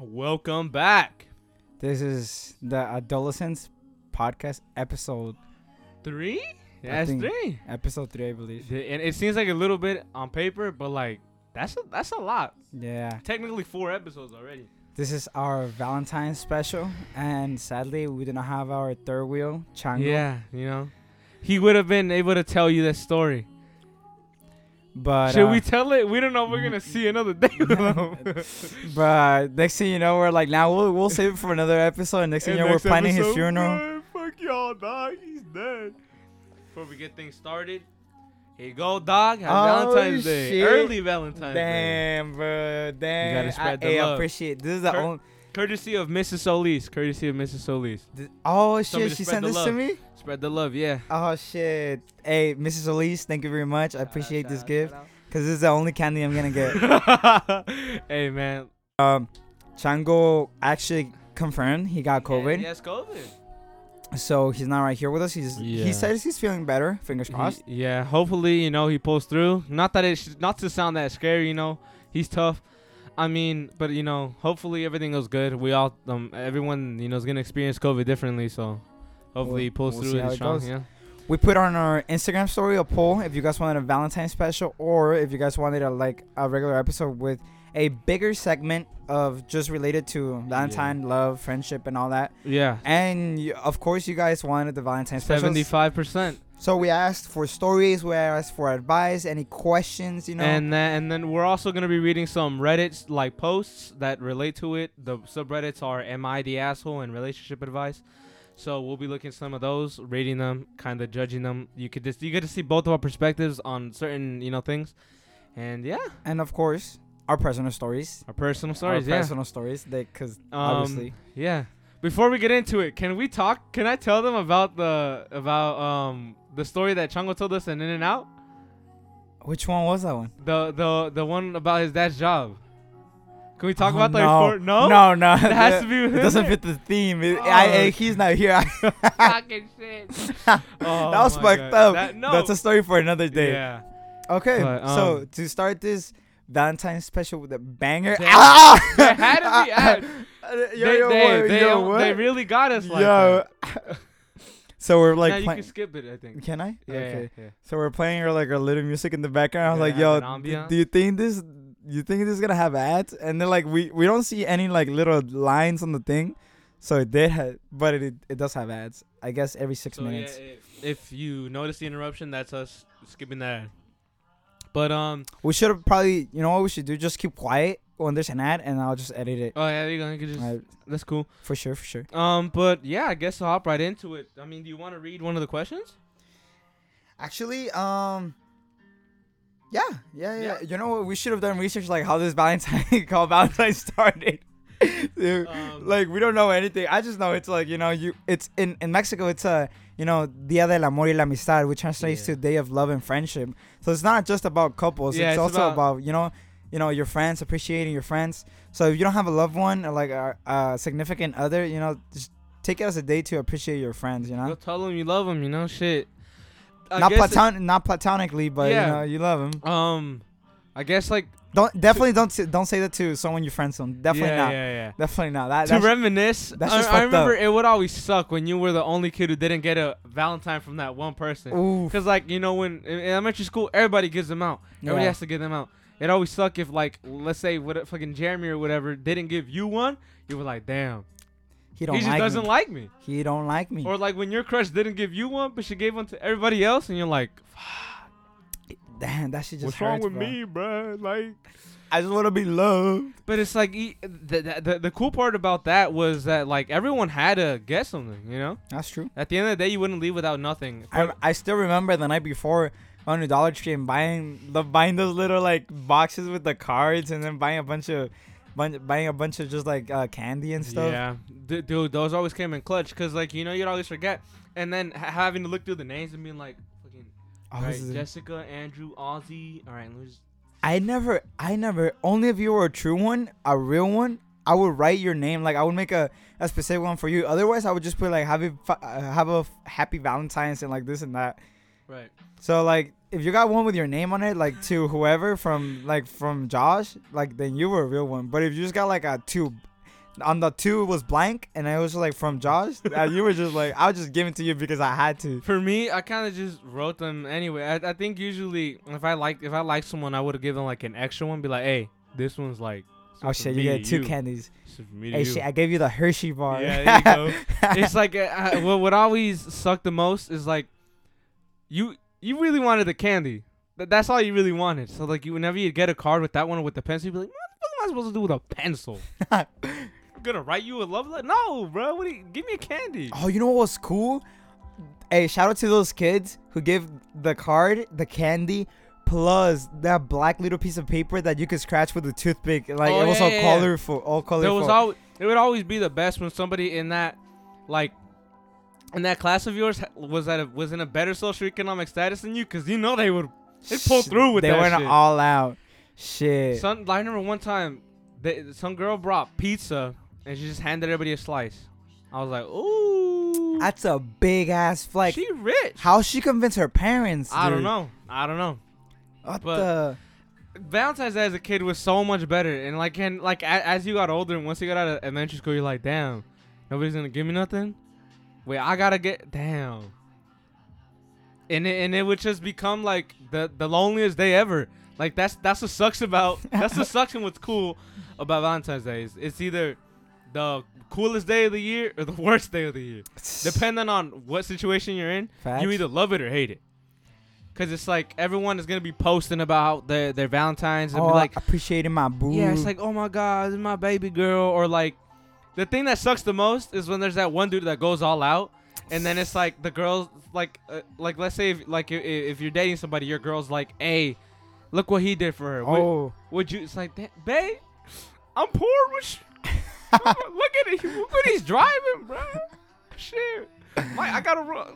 Welcome back. This is the Adolescence podcast episode Three? I That's think- three. episode three, I believe. And it seems like a little bit on paper, but like that's a, that's a lot. Yeah, Technically four episodes already. this is our Valentine's special, and sadly, we do not have our third wheel, Chango. Yeah, you know, he would have been able to tell you that story. But Should uh, we tell it? We don't know if we're gonna see another day. though. But next thing you know, we're like, now we'll we'll save it for another episode. And next thing And you know, we're next planning his episode, funeral. "Man, Fuck y'all, dog. He's dead. Before we get things started, here you go, dog. Happy Oh, Valentine's Day. Early Valentine's Day. Damn, bro. Damn. gotta spread I, the hey, I love. appreciate. This is the Cur- only. Courtesy of Mrs. Solis. Courtesy of Mrs. Solis. th- oh Told shit, she sent the this to me. Spread the love, yeah. Oh shit. Hey, Mrs. Solis, thank you very much. I appreciate this gift because this is the only candy I'm gonna get. hey, man. um, Chango actually confirmed he got COVID, Yes, COVID. so he's not right here with us. He's Yeah. he says he's feeling better. Fingers crossed. He- yeah, hopefully, you know, he pulls through. Not that it sh- not to sound that scary, you know. He's tough. I mean, but you know, hopefully everything goes good. We all um everyone, you know, is going to experience COVID differently, so hopefully We'll- he pulls we'll through and strong, goes. yeah. We put on our Instagram story a poll if you guys wanted a Valentine's special or if you guys wanted a like a regular episode with a bigger segment of just related to Valentine, love, friendship, and all that. Yeah. And y- of course, you guys wanted the Valentine's special. 75%. So we asked for stories, we asked for advice, any questions, you know. And then and then we're also gonna be reading some Reddit like posts that relate to it. The subreddits are "Am I the asshole?" and relationship advice. So we'll be looking at some of those, reading them, kind of judging them. You could just you get to see both of our perspectives on certain you know things, and yeah, and of course, our personal stories. our personal stories. our Yeah, personal stories, because Um, obviously. yeah. Before we get into it, can we talk? Can I tell them about the about um the story that Chango told us in In and Out? Which one was that one? The the the one about his dad's job. Can we talk Oh, about the no. report? No. No, no. It has to be. It doesn't him. fit the theme. It, Oh. I, I- he's not here. Fucking shit. that Oh was my fucked God. up. That- no. That's a story for another day. Yeah. Okay, But, so um, to start this Valentine's special with a banger. There- ah! there had to be ad- yo, they, yo, they, what? they, yo, they really got us like yo. so we're Now like, you play- can skip it, I think. can I? Yeah, okay. yeah, yeah. So we're playing her like a little music in the background. I was like, yo, do you think this? You think this is gonna have ads? And then like we we don't see any like little lines on the thing, so it did have, but it it does have ads. I guess every six So, yeah, minutes. if, if you notice the interruption, that's us skipping that. But um, We should have probably, you know what we should do? Just keep quiet when there's an ad, and I'll just edit it. oh yeah, you go. You can just Alright, that's cool. for sure, for sure. Um, but yeah, I guess I'll hop right into it. I mean, do you want to read one of the questions? Actually, um, yeah, yeah, yeah. Yeah. You know what? We should have done research like how this Valentine called Valentine started. Dude, Um, like we don't know anything. I just know it's like you know you. It's in in Mexico. It's a you know Dia del Amor y la Amistad, which translates Yeah. to Day of Love and Friendship. So it's not just about couples. Yeah, it's, it's also about- about, you know you know your friends appreciating your friends. So if you don't have a loved one or like a, a significant other, you know, just take it as a day to appreciate your friends. You know. Go tell them you love them. You know, shit. I not guess it- platon- not platonically, but Yeah. you know you love them. Um, I guess like Don't definitely don't don't say that to someone you friend zone. Definitely yeah, not. Yeah, yeah. Definitely not. That, to that's, reminisce, that's I, just I fucked remember up. it would always suck when you were the only kid who didn't get a Valentine from that one person. Because like you know when in elementary school everybody gives them out. Everybody Yeah. has to give them out. It always suck if like let's say what fucking Jeremy or whatever didn't give you one. You were like, damn, He don't he just like doesn't me. like me. he don't like me. Or like when your crush didn't give you one, but she gave one to everybody else, and you're like, Damn, that shit just what's wrong with bro. me, bro? Like. I just want to be loved. But it's like the, the the the cool part about that was that like everyone had to get something, you know. That's true. At the end of the day, you wouldn't leave without nothing. I, I still remember the night before on the Dollar Tree and buying the buying those little like boxes with the cards and then buying a bunch of bunch, buying a bunch of just like uh, candy and stuff. Yeah, D- dude, those always came in clutch because like you know you'd always forget, and then ha- having to look through the names and being like, fucking, Oh, all right, Jessica, Andrew, Ozzy. All right, let me just. I never, I never. Only if you were a true one, a real one, I would write your name. Like I would make a, a specific one for you. Otherwise, I would just put like have a uh, have a happy Valentine's and like this and that. Right. So like if you got one with your name on it, like to whoever from like from Josh, like then you were a real one. But if you just got like a two, on the two was blank, and I was just like from Josh. and you were just like, I was just giving to you because I had to. For me, I kind of just wrote them anyway. I, I think usually if I like if I like someone, I would have given like an extra one. Be like, hey, this one's like. Oh shit, you get two you. candies. This is for me to Hey shit, I gave you the Hershey bar. Yeah, there you go. it's like uh, what what always suck the most is like you you really wanted the candy. Th- That's all you really wanted. So like you whenever you get a card with that one or with the pencil, you'd be like, what the fuck am I supposed to do with a pencil? I'm gonna write you a love letter? No, bro. What do you, give me a candy. Oh, you know what was cool? Hey, shout out to those kids who give the card, the candy, plus that black little piece of paper that you could scratch with a toothpick. Like Oh, it was yeah, all yeah, yeah. colorful, all colorful. There was al- it would always be the best when somebody in that like in that class of yours was at a, was in a better socioeconomic status than you, cause you know they would. They pulled Sh- through with They that went shit. all out. Shit. Some I remember one time, they, some girl brought pizza and she just handed everybody a slice. I was like, ooh, That's a big ass like. she rich. How she convinced her parents? I don't know. I don't know. What but- the? Valentine's Day as a kid was so much better, and like, and like a, as you got older and once you got out of elementary school, you're like, damn, nobody's gonna give me nothing. Wait, I gotta get damn. And it, and it would just become like the the loneliest day ever. Like that's that's what sucks about that's what sucks and what's cool about Valentine's Day. Is it's either the coolest day of the year or the worst day of the year, depending on what situation you're in. Facts. You either love it or hate it. Cause it's like everyone is gonna be posting about their their Valentines and oh, be like, appreciating my boo. yeah, it's like, oh my god, this is my baby girl, or like, the thing that sucks the most is when there's that one dude that goes all out, and then it's like the girls, like, uh, like let's say if like if, if you're dating somebody, your girl's like, hey, look what he did for her. Would, oh, would you? It's like, "Da- babe, I'm poor. What look at it. Look what he's driving, bro. Shit, my, I gotta run.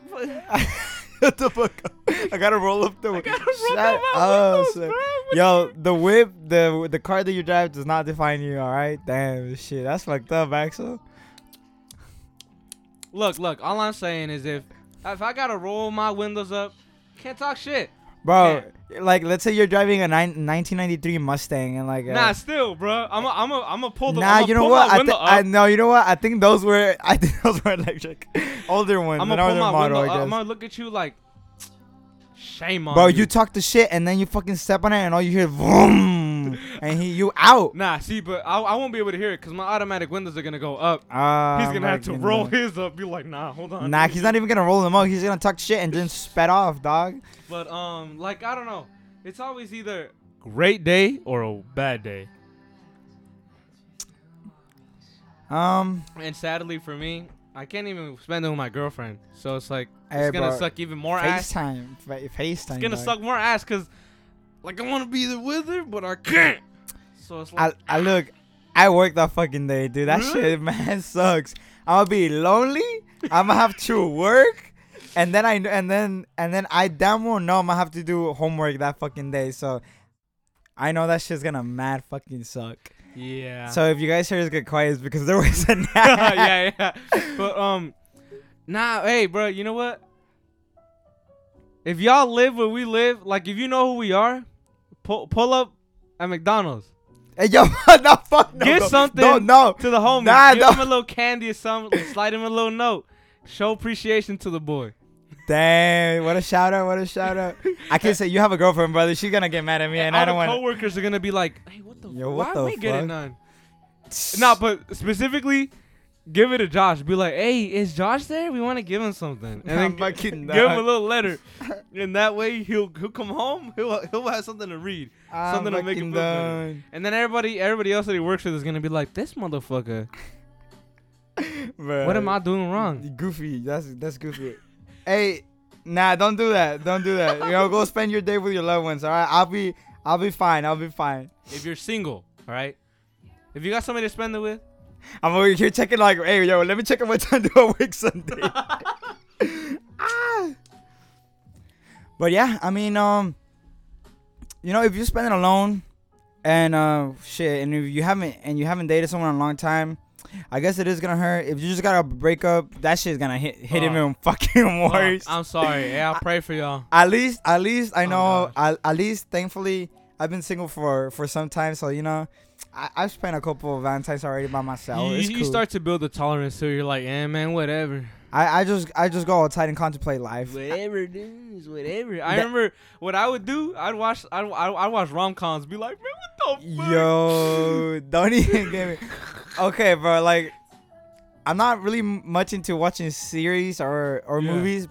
Shut the fuck up. I gotta roll up the. I gotta roll Shut my up, windows, son. bro. Yo, the whip, the the car that you drive does not define you. All right, damn shit, that's fucked up, Axel. Look, look. All I'm saying is if if I gotta roll my windows up, can't talk shit. Bro, like let's say you're driving a nine, 1993 Mustang and like. Uh, Nah, still, bro. I'm a, I'm a, I'm a pull the. Nah, you know what? I, thi- I no, you know what? I think those were I think those were electric, older ones, I'm gonna pull my model, window up. I'm gonna look at you like, shame on you. Bro, you. you talk the shit and then you fucking step on it and all you hear is and he you out. Nah, see, but I, I won't be able to hear it because my automatic windows are gonna go up. Uh, He's gonna have to roll his up. Be like, nah, hold on. Nah, he's not even gonna roll them up. He's gonna talk shit and then sped off, dog. But um, like I don't know. It's always either great day or a bad day. Um, And sadly for me, I can't even spend it with my girlfriend. So it's like Hey, it's gonna bro, suck even more ass. FaceTime, Fa- FaceTime. It's gonna dog. suck more ass because, like, I want to be there with her, but I can't. So it's I, like, I look, I work that fucking day, dude. That Really? shit, man, sucks. Gonna be lonely. I'm gonna have to work, and then I and then and then I damn well know I'm gonna have to do homework that fucking day. So I know that shit's gonna mad fucking suck. yeah. So if you guys hear us get quiet, it's because there was a nap. yeah, yeah. But um, nah, hey, bro. You know what? If y'all live where we live, like if you know who we are, pull pull up at McDonald's Hey, yo, no, fuck no. Get no, something. No, no. to the homie. Nah, Give no. him a little candy or something. slide him a little note. Show appreciation to the boy. Dang, what a shout out, what a shout out. I can't say you have a girlfriend, brother. She's gonna get mad at me, and all I don't want all the want. coworkers are gonna be like, "Hey, what the? Yo, why the are we getting none?" Nah, but specifically, give it to Josh. Be like, "Hey, is Josh there? We want to give him something." And then g- give him a little letter, and that way he'll he'll come home. He'll he'll have something to read, I'm something to make him feel better. and then everybody everybody else that he works with is gonna be like, "This motherfucker, Bruh. what am I doing wrong?" Goofy. That's that's goofy. hey, nah, don't do that. Don't do that. You know, go spend your day with your loved ones. All right, I'll be I'll be fine. I'll be fine. If you're single, all right, if you got somebody to spend it with, I'm over here checking like, hey, yo, let me check out what time do I work Sunday. ah. But yeah, I mean, um, you know, if you're spending alone, and uh, shit, and if you haven't and you haven't dated someone in a long time, I guess it is gonna hurt. If you just got a breakup, that shit's gonna hit hit him Fuck. even fucking fuck, worse. I'm sorry. Yeah, I'll pray for y'all. At least, at least I Oh, know. gosh. at, at least, thankfully, I've been single for for some time, so you know, I, I've spent a couple of Valentines already by myself. you, it's you cool. start to build a tolerance, so you're like, eh, man, whatever. I, I just I just go outside and contemplate life. Whatever, dudes, whatever. I That- remember what I would do. I'd watch. I'd, I'd, I'd watch rom coms. Be like, man, what the fuck? Yo, don't even get me. Okay, bro. Like, I'm not really m- much into watching series or or Yeah. movies,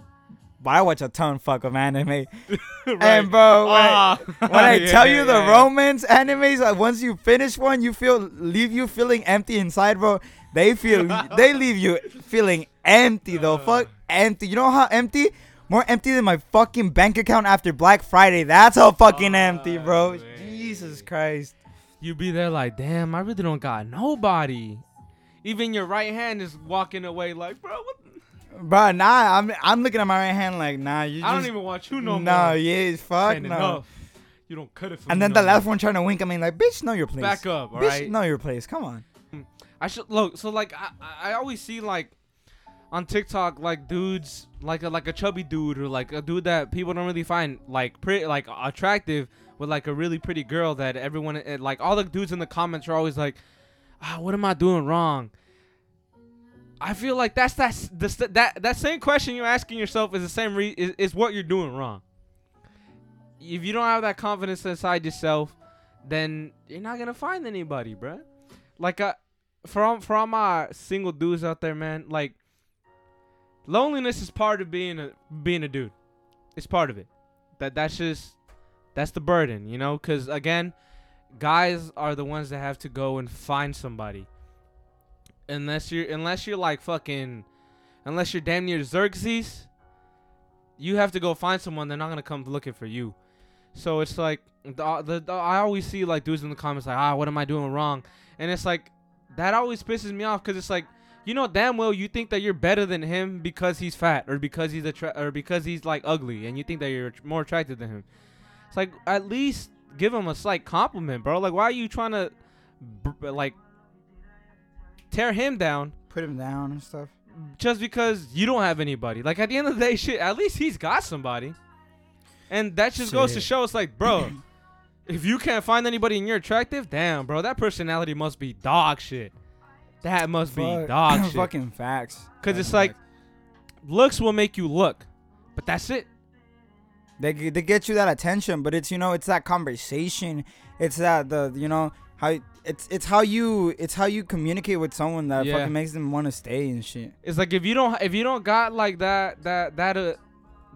but I watch a ton fuck of anime. Right. And bro, when, Ah. I, when I Yeah, tell you the yeah, romance animes, like once you finish one, you feel leave you feeling empty inside, bro. They feel they leave you feeling empty though. Uh. Fuck empty. You know how empty? More empty than my fucking bank account after Black Friday. That's how fucking empty, bro. Oh, man. Jesus Christ. You be there like, damn, I really don't got nobody. Even your right hand is walking away like, bro, what? Bro, nah, I'm I'm looking at my right hand like, nah, you just I don't even want you no no, more. yeah, fuck no. enough. You don't cut it for And then no the last more. one trying to wink at me like, bitch, know your place. Back up, all bitch, right? know your place. Come on. I should look. So like, I I I always see like on TikTok like dudes like a like a chubby dude or like a dude that people don't really find like pretty like attractive with like a really pretty girl that everyone eh, like all the dudes in the comments are always like, ah, what am I doing wrong? I feel like that's that's the that that same question you're asking yourself is the same re- is, is what you're doing wrong. If you don't have that confidence inside yourself, then you're not gonna find anybody, bruh. Like uh, for all my single dudes out there, man, like loneliness is part of being a being a dude. It's part of it. That that's just that's the burden, you know. Because again, guys are the ones that have to go and find somebody. Unless you're unless you're like fucking, unless you're damn near Xerxes, you have to go find someone. They're not gonna come looking for you. So it's like the, the, the I always see like dudes in the comments like ah what am I doing wrong, and it's like that always pisses me off because it's like you know damn well you think that you're better than him because he's fat or because he's attra- or because he's like ugly and you think that you're more attractive than him. It's like at least give him a slight compliment, bro. Like why are you trying to like tear him down Put him down and stuff. just because you don't have anybody? Like at the end of the day, shit. At least he's got somebody, and that just goes to show it's like, bro. If you can't find anybody and you're attractive, damn, bro, that personality must be dog shit. That must be dog shit. Fucking facts. Because it's like, facts. looks will make you look, but that's it. they they get you that attention, but it's you know it's that conversation. It's that the you know how it's it's how you it's how you communicate with someone that Yeah. fucking makes them want to stay and shit. It's like if you don't if you don't got like that that that uh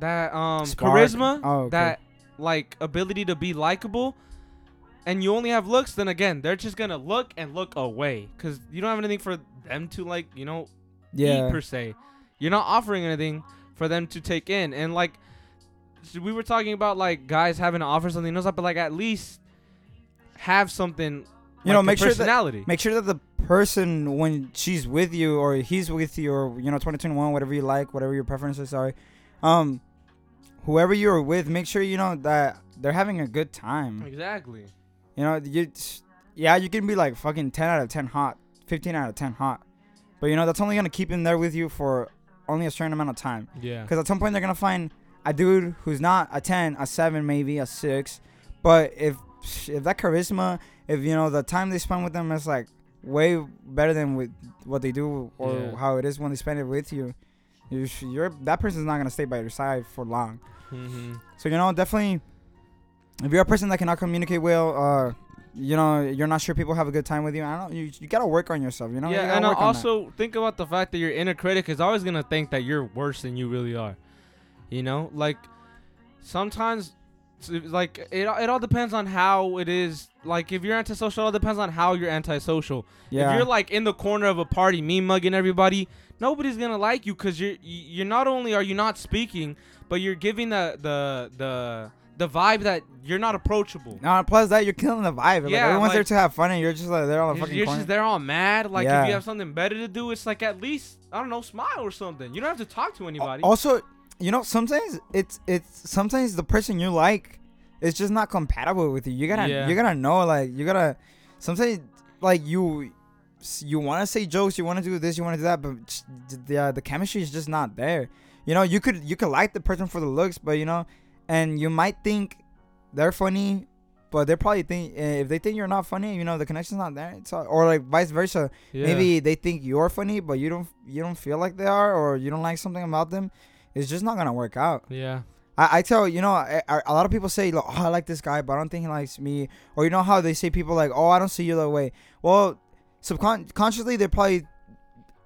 that um Spark. charisma, Oh, okay. that like ability to be likable, and you only have looks, then again they're just gonna look and look away because you don't have anything for them to like you know Yeah. eat per se. You're not offering anything for them to take in. And like we were talking about like guys having to offer something else, but like at least have something. You know, like, a make sure that- Make sure that the person when she's with you or he's with you or you know 2021 whatever you like whatever your preferences are, um, whoever you're with, make sure you know that they're having a good time. exactly. You know, you yeah, you can be like fucking 10 out of 10 hot, 15 out of 10 hot. But you know, that's only going to keep them there with you for only a certain amount of time. Yeah. Cuz at some point they're going to find a dude who's not a 10, a 7 maybe, a 6. But if if that charisma, if you know the time they spend with them is like way better than with what they do or Yeah. how it is when they spend it with you, you sh- you're that person's not going to stay by your side for long. Mm-hmm. So you know, definitely, if you're a person that cannot communicate well, uh, you know, you're not sure people have a good time with you. I don't. You, you gotta work on yourself. You know. Yeah, gotta and also think about the fact that your inner critic is always gonna think that you're worse than you really are. You know, like sometimes, like it, it all depends on how it is. Like if you're antisocial, it all depends on how you're antisocial. yeah. If you're like in the corner of a party, me mugging everybody, nobody's gonna like you because you're you're not only are you not speaking, but you're giving the the the the vibe that you're not approachable. no, plus that you're killing the vibe. Like, Yeah, everyone's there to have fun, and you're just like they're on the fucking you're corner. just there all mad. Like if you have something better to do, it's like at least I don't know, smile or something. You don't have to talk to anybody. Also, you know, sometimes it's it's sometimes the person you like is just not compatible with you. You gotta Yeah. you gotta know like you gotta sometimes like you you want to say jokes, you want to do this, you want to do that, but the uh, the chemistry is just not there. You know, you could you could like the person for the looks, but you know, and you might think they're funny but they probably think eh, if they think you're not funny, you know, the connection's not there. It's or like vice versa. Yeah. Maybe they think you're funny, but you don't you don't feel like they are, or you don't like something about them. It's just not gonna work out. Yeah. I, I tell you know I, I, a lot of people say like, oh I like this guy but I don't think he likes me. Or you know how they say people like oh I don't see you that way. Well subconsciously they're probably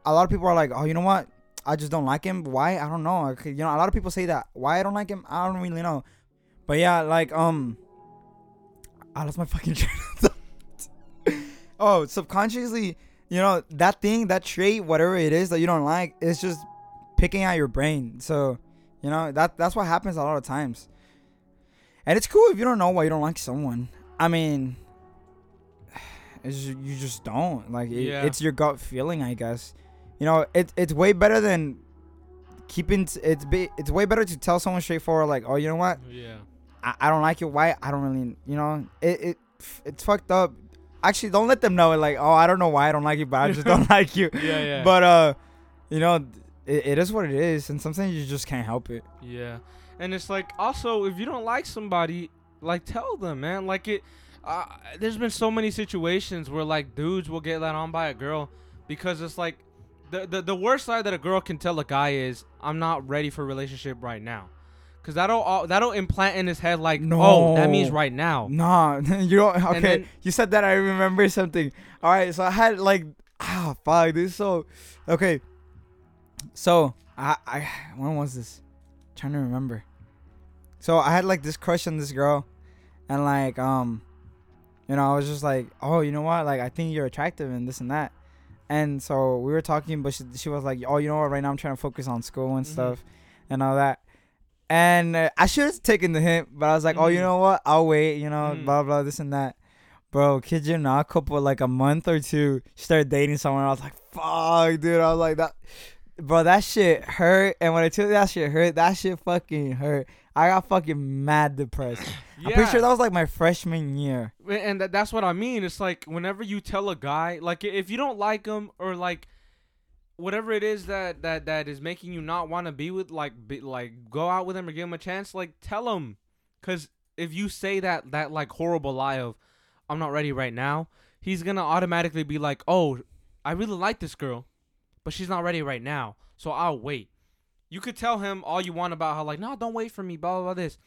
a lot of people are like oh you know what? I just don't like him. Why? I don't know. You know a lot of people say that. Why I don't like him? I don't really know. But yeah like um I lost my fucking train of thought. oh subconsciously you know that thing that trait whatever it is that you don't like it's just picking at your brain so you know that that's what happens a lot of times. And it's cool if you don't know why you don't like someone. I mean, it's you just don't like it, Yeah. it's your gut feeling, I guess. You know, it it's way better than keeping. T- it's be, it's way better to tell someone straightforward, like, oh, you know what, Yeah. I, I don't like you. Why? I don't really, you know, it it it's fucked up. Actually, don't let them know. It like, oh, I don't know why I don't like you, but I just don't like you. Yeah. Yeah. But uh, you know, it, it is what it is, and sometimes you just can't help it. Yeah, and it's like also if you don't like somebody, like tell them, man. Like it, uh, there's been so many situations where like dudes will get let on by a girl because it's like the the, the worst side that a girl can tell a guy is I'm not ready for a relationship right now. Cause that'll uh, that'll implant in his head like, oh, that means right now. Nah, you don't. Okay, then- you said that. I remember something. All right, so I had like, ah, fuck, this is so. Okay, so I, I, when was this? trying to remember. So I had like this crush on this girl, and like, um, you know, I was just like, oh, you know what? Like, I think you're attractive and this and that. And so we were talking, but she, she was like, oh, you know what? Right now I'm trying to focus on school and Mhm. stuff, and all that. And uh, I should have taken the hint, but I was like, oh, you Mhm. know what? I'll wait. You know, Mhm. blah blah, this and that. Bro, kid you not, a couple like a month or two, she started dating someone. I was like, fuck, dude. I was like that, bro. That shit hurt. And when I tell you that shit hurt, that shit fucking hurt. I got fucking mad depressed. I'm pretty sure that was like my freshman year. and that, that's what I mean. It's like whenever you tell a guy, like if you don't like him or like whatever it is that that that is making you not want to be with, like be, like go out with him or give him a chance, like tell him, cause if you say that that like horrible lie of I'm not ready right now, he's gonna automatically be like, oh, I really like this girl, but she's not ready right now, so I'll wait. You could tell him all you want about how like no, don't wait for me, blah blah, blah this.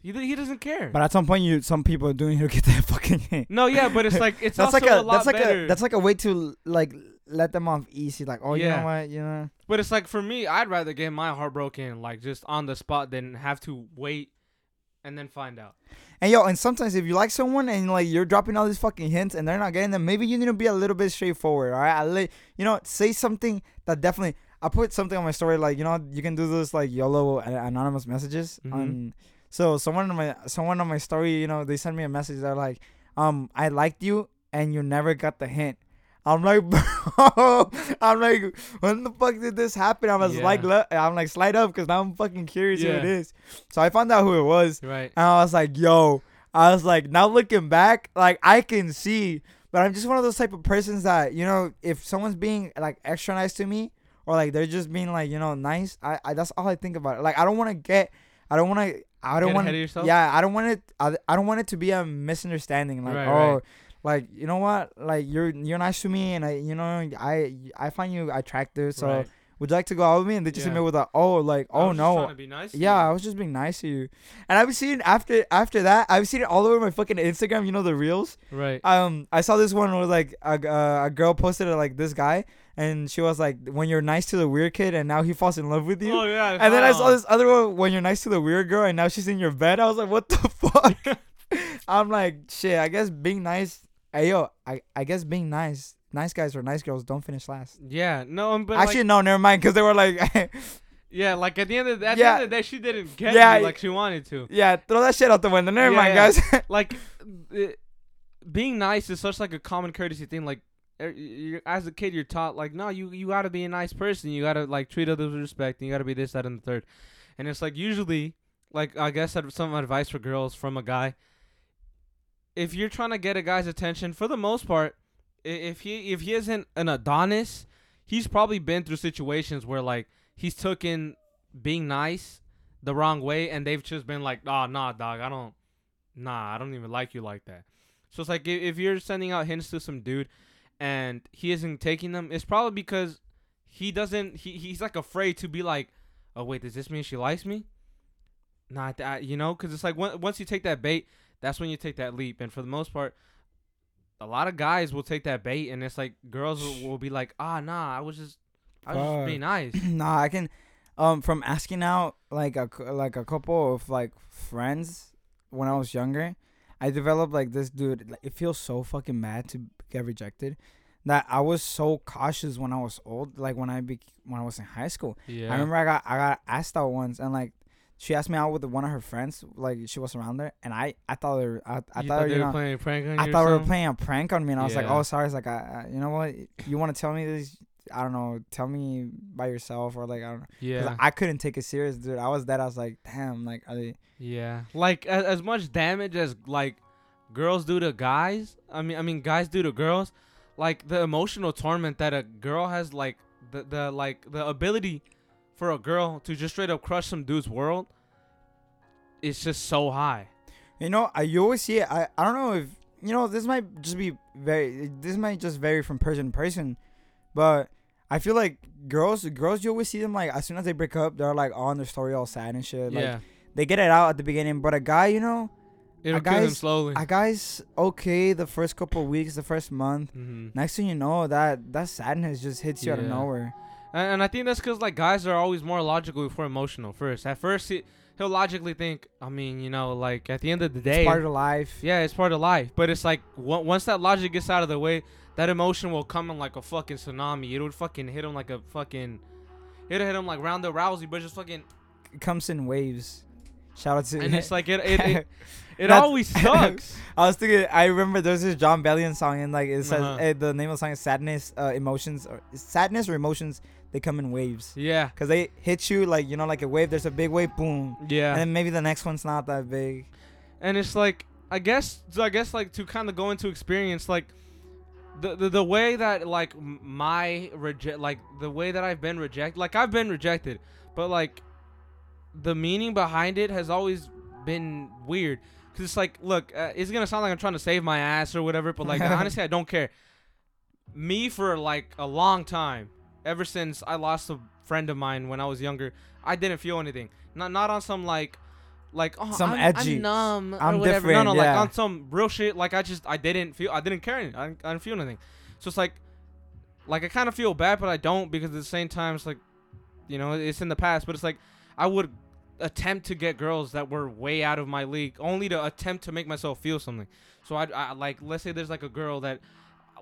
He, he doesn't care. But at some point, you some people are doing it to get that fucking hint. No, yeah, but it's like it's that's also like a, a lot that's like better. a that's like a way to like let them off easy. Like, oh, you Yeah. know what, you know. but it's like for me, I'd rather get my heart broken like just on the spot than have to wait and then find out. And yo, and sometimes if you like someone and like you're dropping all these fucking hints and they're not getting them, maybe you need to be a little bit straightforward. All right, I let you know say something that definitely. I put something on my story like you know you can do those like YOLO anonymous messages Mhm. on. So someone on my someone on my story, you know, they sent me a message. They're like, um, I liked you and you never got the hint. I'm like, bro, I'm like, when the fuck did this happen? I was Yeah. like, le- I'm like, slide up because now I'm fucking curious who it is. So I found out who it was. Right. And I was like, yo, I was like, now looking back, like I can see, but I'm just one of those type of persons that, you know, if someone's being like extra nice to me or like they're just being like, you know, nice, I, I that's all I think about. It. Like I don't want to get, I don't want to, I don't want, yourself? yeah, I don't want it, I, I don't want it to be a misunderstanding. Like, Right, oh, right. Like you know what, like you're you're nice to me, and I, you know, I I find you attractive. So Right. would you like to go out with me? And they just hit me with a, oh, like, oh no, trying to be nice to yeah, you. I was just being nice to you. And I've seen after after that, I've seen it all over my fucking Instagram. You know the reels. Right. Um, I saw this one where like a uh, a girl posted it like this guy, and she was like, "When you're nice to the weird kid, and now he falls in love with you." Oh yeah. and then I saw this other one when you're nice to the weird girl, and now she's in your bed. I was like, "What the fuck?" I'm like, "Shit." I guess being nice. Hey yo, I I guess being nice. Nice guys or nice girls don't finish last. Yeah. No. um, But Actually, like, no, never mind, because they were like, yeah. Like at the end of the, at Yeah. the end of the day, she didn't get Yeah, me like she wanted to. yeah, throw that shit out the window. Never Yeah, mind, guys. Like, it, being nice is such like a common courtesy thing. Like, as a kid, you're taught like, no, you you gotta be a nice person. You gotta like treat others with respect. And you gotta be this, that, and the third. And it's like usually, like I guess some advice for girls from a guy. If you're trying to get a guy's attention, for the most part, if he if he isn't an Adonis, he's probably been through situations where like he's taken being nice the wrong way, and they've just been like, "Oh, nah, dog, I don't." nah, I don't even like you like that. So it's like if, if you're sending out hints to some dude and he isn't taking them, it's probably because he doesn't. He he's like afraid to be like, oh wait, does this mean she likes me? Not that you know, because it's like once you take that bait, that's when you take that leap. And for the most part, a lot of guys will take that bait, and it's like girls will, will be like, ah, nah, I was just, I was just being nice. nah, I can, um, from asking out like a like a couple of like friends when I was younger, I developed like this dude. Like, it feels so fucking mad to get rejected. That I was so cautious when I was old, like when I be when I was in high school. Yeah. I remember I got I got asked out once, and like she asked me out with one of her friends, like she was around there, and I I thought they were, I, I you thought, they you were know playing a prank on you. I thought we were playing a prank on me, and I was like, "Oh, sorry." It's like, I, I, you know what? You want to tell me this? I don't know. Tell me by yourself, or like I don't know. Yeah. I couldn't take it serious, dude. I was dead. I was like, damn. Like, are they? Yeah, like as, as much damage as like girls do to guys. I mean, I mean guys do to girls. Like the emotional torment that a girl has, like the the like the ability for a girl to just straight up crush some dude's world. It's just so high. You know, I you always see it. I I don't know if you know. This might just be very. This might just vary from person to person, but I feel like girls, girls, you always see them like as soon as they break up, they're like on their story all sad and shit. Like yeah, they get it out at the beginning, but a guy, you know, it'll kill him guy's- slowly. a guy's okay the first couple weeks, the first month. hmm Next thing you know, that that sadness just hits you out of nowhere. And, and I think that's because like guys are always more logical before emotional. First, at first he, he'll logically think. I mean, you know, like at the end of the day, It's part of life. Yeah, it's part of life. But it's like on- once that logic gets out of the way, that emotion will come in like a fucking tsunami. It would fucking hit him like a fucking. It'll hit him like Ronda Rousey, but just fucking. It comes in waves. Shout out to And it's like it. It, it, it always sucks. I was thinking. I remember there's this Jon Bellion song, and like it says Uh-huh. eh, the name of the song is "Sadness, uh, Emotions," or sadness or emotions. They come in waves yeah, because they hit you like you know, like a wave. There's a big wave, boom, yeah. and then maybe the next one's not that big. and it's like I guess so I guess like to kind of go into experience like the, the the way that like my reject like the way that I've been rejected like I've been rejected but like the meaning behind it has always been weird cuz it's like look uh, it's going to sound like I'm trying to save my ass or whatever but like honestly I don't care me for like a long time ever since I lost a friend of mine when I was younger I didn't feel anything not not on some like like oh Some I'm, edgy. I'm numb or I'm whatever. No, no, different, like on some real shit. Like I just I didn't feel I didn't care. I, didn't, I didn't feel anything. So it's like like I kind of feel bad, but I don't because at the same time it's like you know it's in the past. But it's like I would attempt to get girls that were way out of my league only to attempt to make myself feel something. So I'd, I like let's say there's like a girl that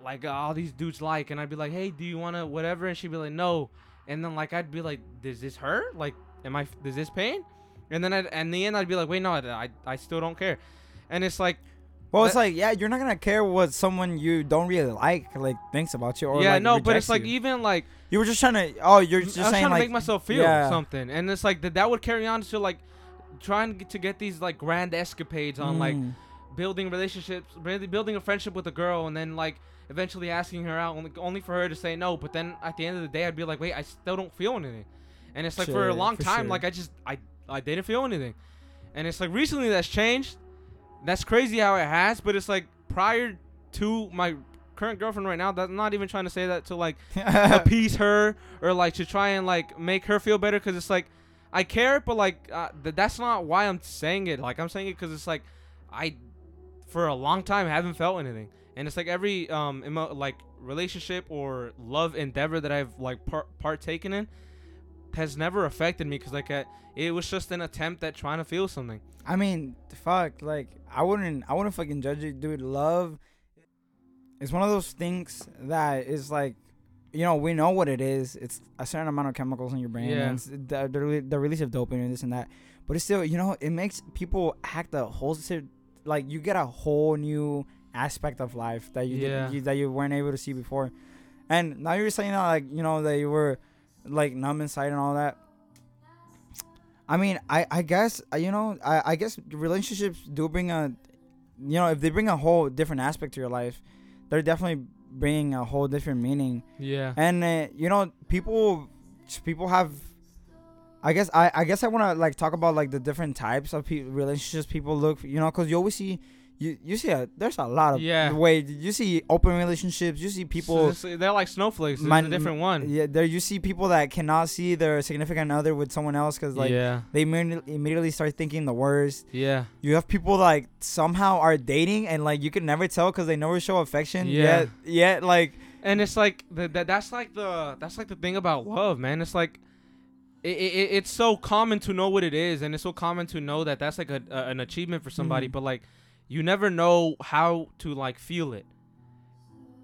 like uh, all these dudes like, and I'd be like, hey, do you wanna whatever? And she'd be like, no. And then like I'd be like, does this hurt? Like, am I? Does this pain? And then I'd, in the end, I'd be like, wait, no, I, I, still don't care. And it's like, Well, it's like yeah, you're not gonna care what someone you don't really like like thinks about you or yeah, like, no, but it's like even like you were just trying to. Oh, you're just saying trying like to make myself feel yeah. something, and it's like that that would carry on to like trying to get these like grand escapades on like mm, building relationships, really building a friendship with a girl, and then like eventually asking her out, only, only for her to say no. But then at the end of the day, I'd be like, wait, I still don't feel anything, and it's like for a long for time, sure. like I just I I didn't feel anything, and it's like recently that's changed. That's crazy how it has, but it's like prior to my current girlfriend right now, that's not even trying to say that to like appease her or like to try and like make her feel better because it's like I care, but like uh, th- that's not why I'm saying it. Like I'm saying it because it's like I for a long time haven't felt anything, and it's like every um emo- like relationship or love endeavor that I've like par- partaken in has never affected me because like uh, it was just an attempt at trying to feel something. I mean, fuck. Like, I wouldn't. I wouldn't fucking judge it, dude. Love is one of those things that is like, you know, we know what it is. It's a certain amount of chemicals in your brain. Yeah. And the, the, the release of dopamine and this and that. But it's still, you know, it makes people act a whole. Like, you get a whole new aspect of life that you, Yeah. did, you that you weren't able to see before. And now you're saying that, like, you know, that you were like numb inside and all that. I mean, I I guess uh, you know, I I guess relationships do bring a, you know, if they bring a whole different aspect to your life, they're definitely bringing a whole different meaning. Yeah. And uh, you know, people people have I guess I I guess I want to like talk about like the different types of pe- relationships people look. For, you know, because you always see. You, you see a, there's a lot of Yeah. way you see open relationships you see people So they're like snowflakes. It's a different one. yeah there you see people that cannot see their significant other with someone else because like yeah, they immediately, start thinking the worst yeah, you have people like somehow are dating and like you can never tell because they never show affection Yeah. yet yet like and it's like the, that. That's like the that's like the thing about love, man. It's like. It, it, it's so common to know what it is, and it's so common to know that that's like a, a an achievement for somebody. Mhm. But like, you never know how to like feel it,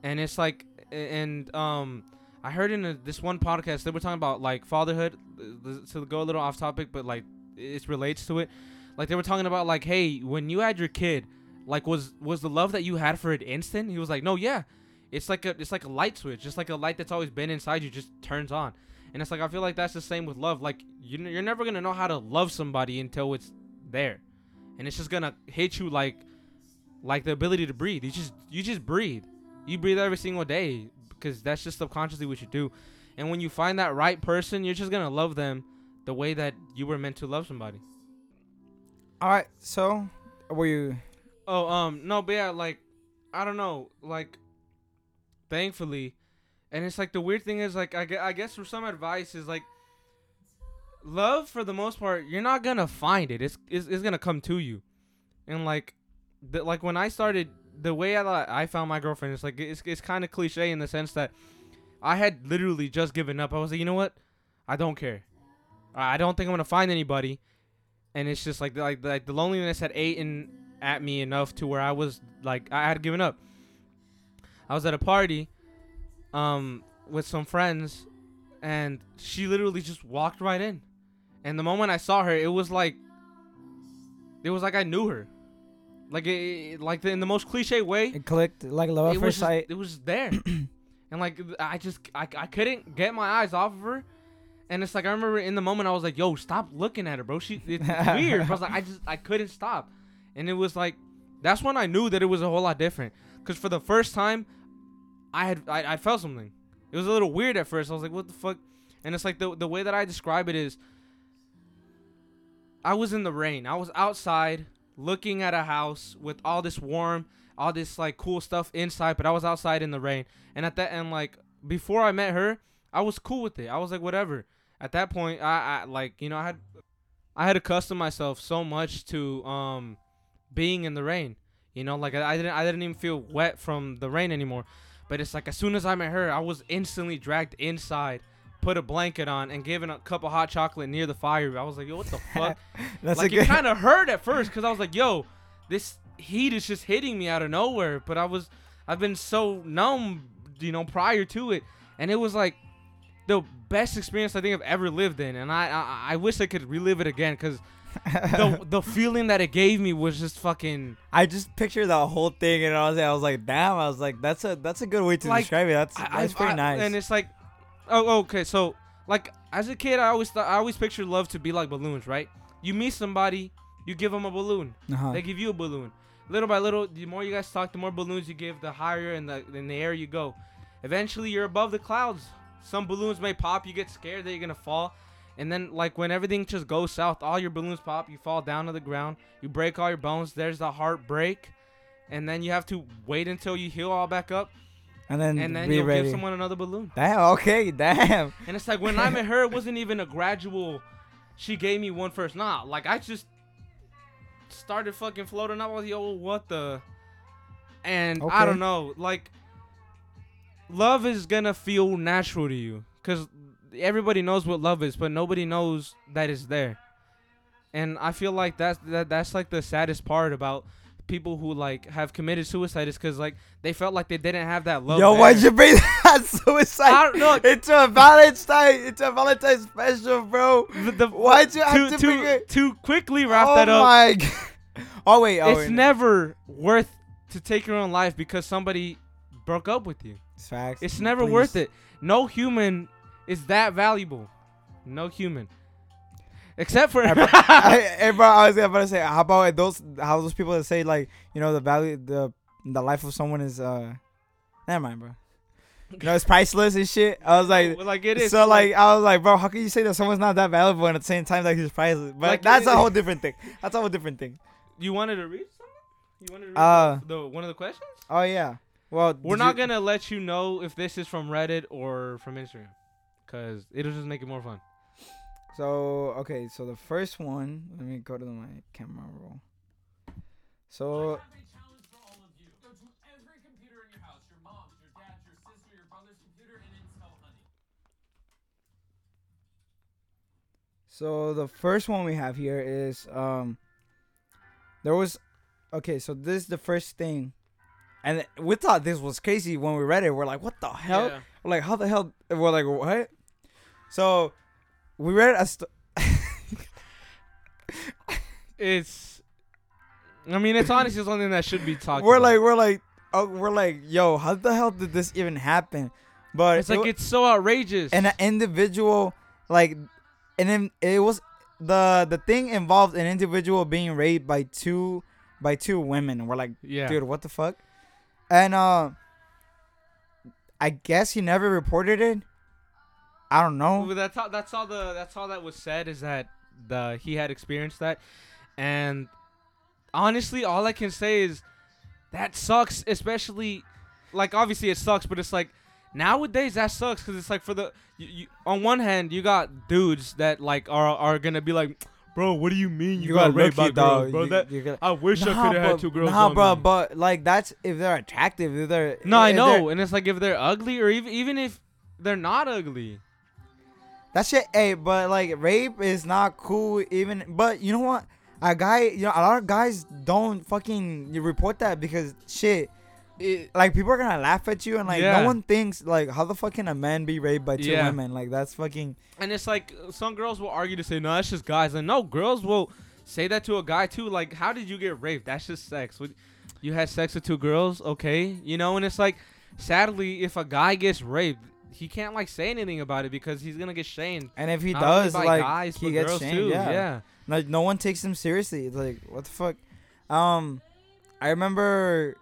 and it's like, and um, I heard in a, this one podcast they were talking about like fatherhood. uh, To go a little off topic, but like it relates to it. Like they were talking about like, hey, when you had your kid, like was was the love that you had for it instant? He was like, no, yeah, it's like a it's like a light switch, just like a light that's always been inside you, just turns on. And it's like I feel like that's the same with love. Like you you're never gonna know how to love somebody until it's there, and it's just gonna hit you like like the ability to breathe. You just you just breathe. You breathe every single day because that's just subconsciously what you do. And when you find that right person, you're just gonna love them the way that you were meant to love somebody. all right so were you Oh, um, no, but yeah, like, I don't know, like, thankfully, and it's like the weird thing is like I, gue- I guess for some advice is like, love for the most part you're not gonna find it. It's it's, it's gonna come to you, and like, the, like when I started the way I I found my girlfriend is like it's it's kind of cliche in the sense that I had literally just given up. I was like, you know what, I don't care. I don't think I'm gonna find anybody, and it's just like like like the loneliness had eaten at me enough to where I was like I had given up. I was at a party, um, with some friends, and she literally just walked right in, and the moment I saw her, it was like, it was like I knew her, like it, like the, in the most cliche way. it clicked like love at first sight it was there, and like I just I, I couldn't get my eyes off of her. And it's like I remember in the moment I was like, "Yo, stop looking at her, bro. She it's weird." I was like, I just I couldn't stop, and it was like that's when I knew that it was a whole lot different. Cause for the first time, I had I, I felt something. It was a little weird at first. I was like, "What the fuck?" And it's like the the way that I describe it is, I was in the rain. I was outside looking at a house with all this warm, all this like cool stuff inside, but I was outside in the rain. And at that end, like before I met her, I was cool with it. I was like, whatever. At that point, I, I like you know I had I had accustomed myself so much to um being in the rain. You know, like I, I didn't I didn't even feel wet from the rain anymore. But it's like as soon as I met her, I was instantly dragged inside, put a blanket on, and given a cup of hot chocolate near the fire. I was like, yo, what the fuck? that's like it kind of hurt at first because I was like, yo, this heat is just hitting me out of nowhere. But I was I've been so numb, you know, prior to it, and it was like the best experience I think I've ever lived in, and I I, I wish I could relive it again because the the feeling that it gave me was just fucking I just pictured the whole thing, and I was, I was like, damn. I was like, that's a that's a good way to Like, describe it. That's I, that's I- pretty I- nice. And it's like, oh, okay. So, like, as a kid, I always thought, I always pictured love to be like balloons, right? You meet somebody, you give them a balloon. uh-huh. They give you a balloon. Little by little, the more you guys talk, the more balloons you give, the higher in the in the air you go. Eventually, you're above the clouds. Some balloons may pop. You get scared that you're gonna fall. And then, like when everything just goes south, all your balloons pop. You fall down to the ground. You break all your bones. There's the heartbreak, and then you have to wait until you heal all back up, and then and then you'll ready. give someone another balloon. Damn. Okay. Damn. And it's like when I met her, it wasn't even a gradual. She gave me one first. Nah, like I just started fucking floating up. I was yo, what the? And I don't know, like love is gonna feel natural to you, cause everybody knows what love is, but nobody knows that it's there. And I feel like that's that that's like the saddest part about people who like have committed suicide is because like they felt like they didn't have that love. Yo, there. why'd you bring that suicide I don't know. into a Valentine? It's a Valentine special, bro. The, the, Why'd you have to, to bring it? to quickly wrap oh that up? Oh my. God. Oh wait. Oh, it's wait. never worth to take your own life because somebody broke up with you. It's facts. It's never Please. worth it. No human is that valuable. No human. Except for bro, I, was about to say, how about those? How those people that say like, you know, the value, the the life of someone is. uh Never mind, bro. You know, it's priceless and shit. I was like, Well, like it is. so like I was like, bro, how can you say that someone's not that valuable and at the same time like he's priceless? But Like, that's a whole different thing. That's a whole different thing. you wanted to read something? You wanted to read Uh, the, the one of the questions? Oh yeah. Well, We're not you- gonna let you know if this is from Reddit or from Instagram, cause it'll just make it more fun. So okay, so the first one. Let me go to my camera roll. So have a challenge for all of you. Go to every computer in your house, your mom's, your dad's, your sister, your brother's computer, and install Honey. So the first one we have here is um there was okay, so this is the first thing. And we thought this was crazy when we read it. We're like, what the hell? Yeah. We're like, how the hell? We're like, what? So we read a st- It's. I mean, it's honestly something that should be talked. we're about. like, we're like, oh, we're like, yo, how the hell did this even happen? But it's it like it's so outrageous. and an individual like and then it was the the thing involved an individual being raped by two by two women we're like yeah, dude what the fuck and uh i guess he never reported it i don't know Well, that's all. That's all the. That's all that was said is that the he had experienced that, and honestly, all I can say is that sucks. Especially, like obviously it sucks, but it's like nowadays that sucks because it's like for the you, you, on one hand you got dudes that like are are gonna be like, bro, what do you mean you, got, raped by girls, bro? That you got- I wish I could have had two girls. Nah, on bro, me. but like that's if they're attractive. If they're no, I know, and it's like if they're ugly or even even if they're not ugly. That shit, hey, but like rape is not cool. Even, but you know what? A guy, you know, a lot of guys don't fucking report that because shit. It, Like people are gonna laugh at you, and like Yeah. no one thinks like how the fuck can a man be raped by two Yeah. women? Like that's fucking. And it's like some girls will argue to say, no, that's just guys. And no, girls will say that to a guy too. Like, how did you get raped? That's just sex. You had sex with two girls, okay? You know, and it's like, sadly, if a guy gets raped, he can't like say anything about it because he's gonna get shamed. And if he Not only does, by like guys, he but gets girls shamed. too. Yeah. yeah. Like no one takes him seriously. It's like what the fuck. Um, I remember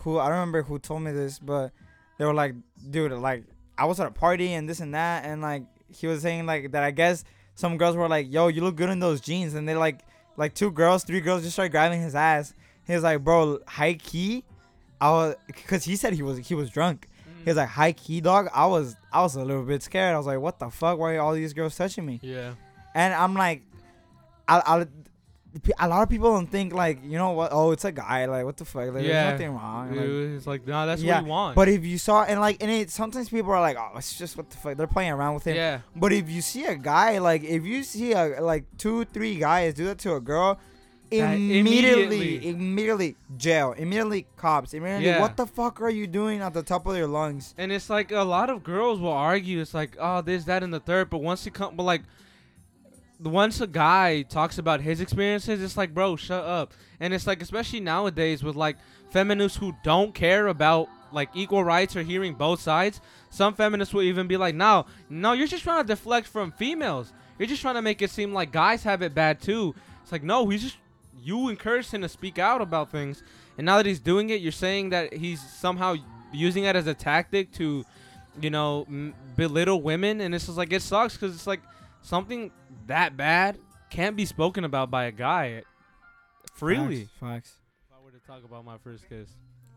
who I don't remember who told me this, but they were like, dude, like I was at a party and this and that, and like he was saying like that. I guess some girls were like, yo, you look good in those jeans, and they like like two girls, three girls just started grabbing his ass. He was like, bro, high key. I was, cause he said he was he was drunk. He was like, high key, dog. I was I was a little bit scared. I was like, what the fuck? Why are all these girls touching me? Yeah. And I'm like, I, I, a lot of people don't think like, you know what? Oh, it's a guy. Like, what the fuck? Like, Yeah. There's nothing wrong. Like, it's like, nah, that's yeah, what we want. but if you saw and like, and it sometimes people are like, oh, it's just what the fuck? They're playing around with him. yeah. But if you see a guy, like, if you see a like two, three guys do that to a girl. Immediately, immediately- immediately, jail. Immediately, cops. Immediately, Yeah. what the fuck are you doing at the top of your lungs? And it's like a lot of girls will argue. It's like, oh, this, that, and the third. But once you come, but like, the once a guy talks about his experiences, it's like, bro, shut up. And it's like, especially nowadays with like feminists who don't care about like equal rights or hearing both sides. Some feminists will even be like, no, no, you're just trying to deflect from females. You're just trying to make it seem like guys have it bad too. It's like, no, he's just you encouraged him to speak out about things, and now that he's doing it, you're saying that he's somehow using it as a tactic to, you know, m- belittle women, and it's just like it sucks because it's like something that bad can't be spoken about by a guy freely. Facts. facts. If I were to talk about my first kiss,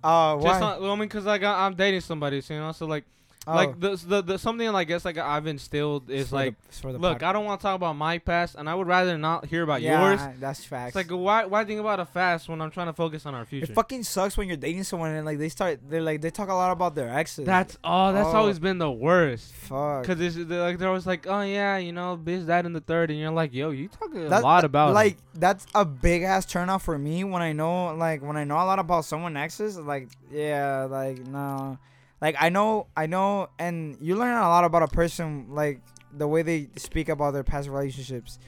Uh, why? just not, I mean, because like I, I'm dating somebody, so you know, so like, Oh, like the, the the something like I guess like I've instilled is for like, the, look, podcast. I don't want to talk about my past, and I would rather not hear about yeah, yours. That's facts. It's like why why think about a fast when I'm trying to focus on our future? It fucking sucks when you're dating someone and like they start they're like they talk a lot about their exes. That's oh, that's Oh. always been the worst. fuck. Cause it's they're like they're always like, oh yeah, you know, this, that, in the third, and you're like, yo, you talk a That- lot about him. like that's a big ass turnoff for me when I know like when I know a lot about someone exes. Like yeah, like no, like I know I know, and you learn a lot about a person like the way they speak about their past relationships.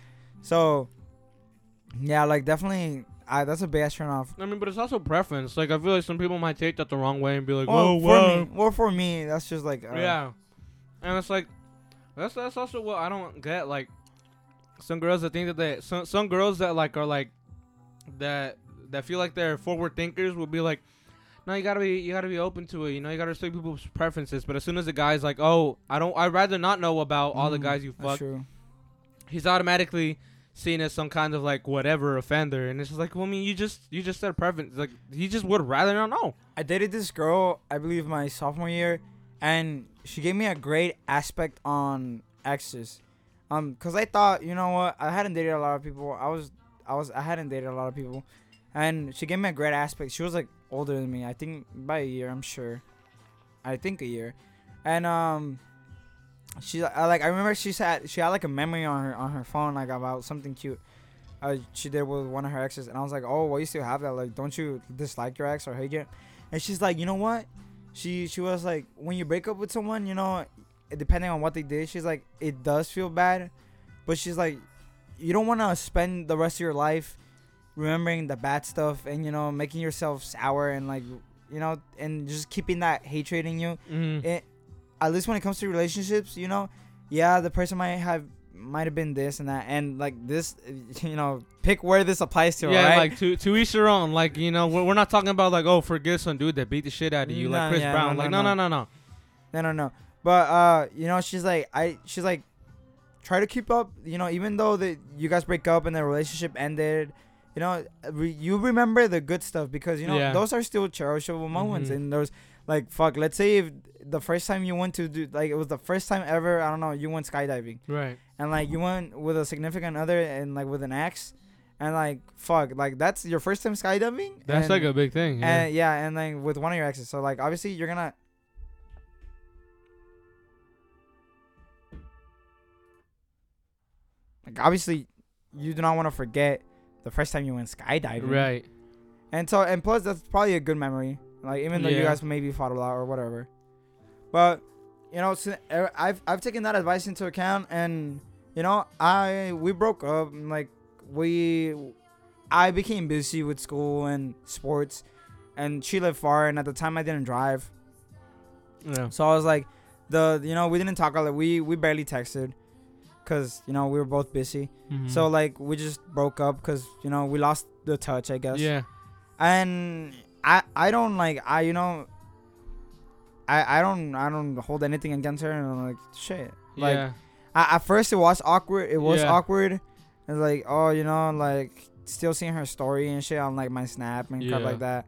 So yeah, like definitely, I that's a bad ass turnoff. I mean, but it's also preference. Like I feel like some people might take that the wrong way and be like, Well, for me, well for me, that's just like uh, yeah, and it's like that's that's also what I don't get. Like some girls that think that they some some girls that like are like that that feel like they're forward thinkers will be like, no, you gotta be you gotta be open to it. You know, you gotta respect people's preferences. But as soon as the guy's like, oh, I don't, I'd rather not know about all the Mm, guys you fuck. true. He's automatically seen as some kind of like whatever offender, and it's just like, well, I mean, you just you just said preference. Like he just would rather not know. I dated this girl, I believe my sophomore year, and she gave me a great aspect on exes. Um, cause I thought, you know what, I hadn't dated a lot of people. I was, I was, I hadn't dated a lot of people, and she gave me a great aspect. She was like older than me, I think by a year, I'm sure. I think a year, and um, she I, like I remember she said she had like a memory on her on her phone like about something cute. Uh, she did with one of her exes, and I was like, "Oh, why you still have that? Like, don't you dislike your ex or hate it?" And she's like, "You know what?" She she was like, "When you break up with someone, you know, depending on what they did, she's like, it does feel bad, but she's like, you don't want to spend the rest of your life remembering the bad stuff and you know making yourself sour and like you know and just keeping that hatred in you Mm-hmm. it, at least when it comes to relationships, you know, yeah, the person might have might have been this and that, and like this, you know, pick where this applies to, yeah, right? like to to each their own. Like you know, we're, we're not talking about like oh forgive some dude that beat the shit out of you, Nah, like Chris yeah, Brown. no, like no, no, no, no, no. no, no, no. But uh, you know, she's like, I, she's like, try to keep up. You know, even though that you guys break up and the relationship ended, you know, re- you remember the good stuff because you know Yeah. those are still cherishable moments. Mhm. And those, like, fuck, let's say if the first time you went to do, like, it was the first time ever. I don't know, you went skydiving. Right. and like you went with a significant other and like with an ex and like fuck like that's your first time skydiving That's and, like a big thing. Yeah. and yeah and like with one of your exes so like obviously you're gonna like obviously you do not want to forget the first time you went skydiving. Right. and so and plus that's probably a good memory. Like even though you guys maybe fought a lot or whatever. But you know er, i've i've taken that advice into account and you know i we broke up and, like we i became busy with school and sports and she lived far and at the time i didn't drive. Yeah. so i was like the you know we didn't talk a lot. We we barely texted because you know we were both busy Mhm. so like we just broke up because you know we lost the touch i guess yeah. and I I don't like I you know I I don't I don't hold anything against her and I'm like shit like yeah. I, at first it was awkward it was Yeah. awkward it's like oh you know like still seeing her story and shit on like my snap and stuff like that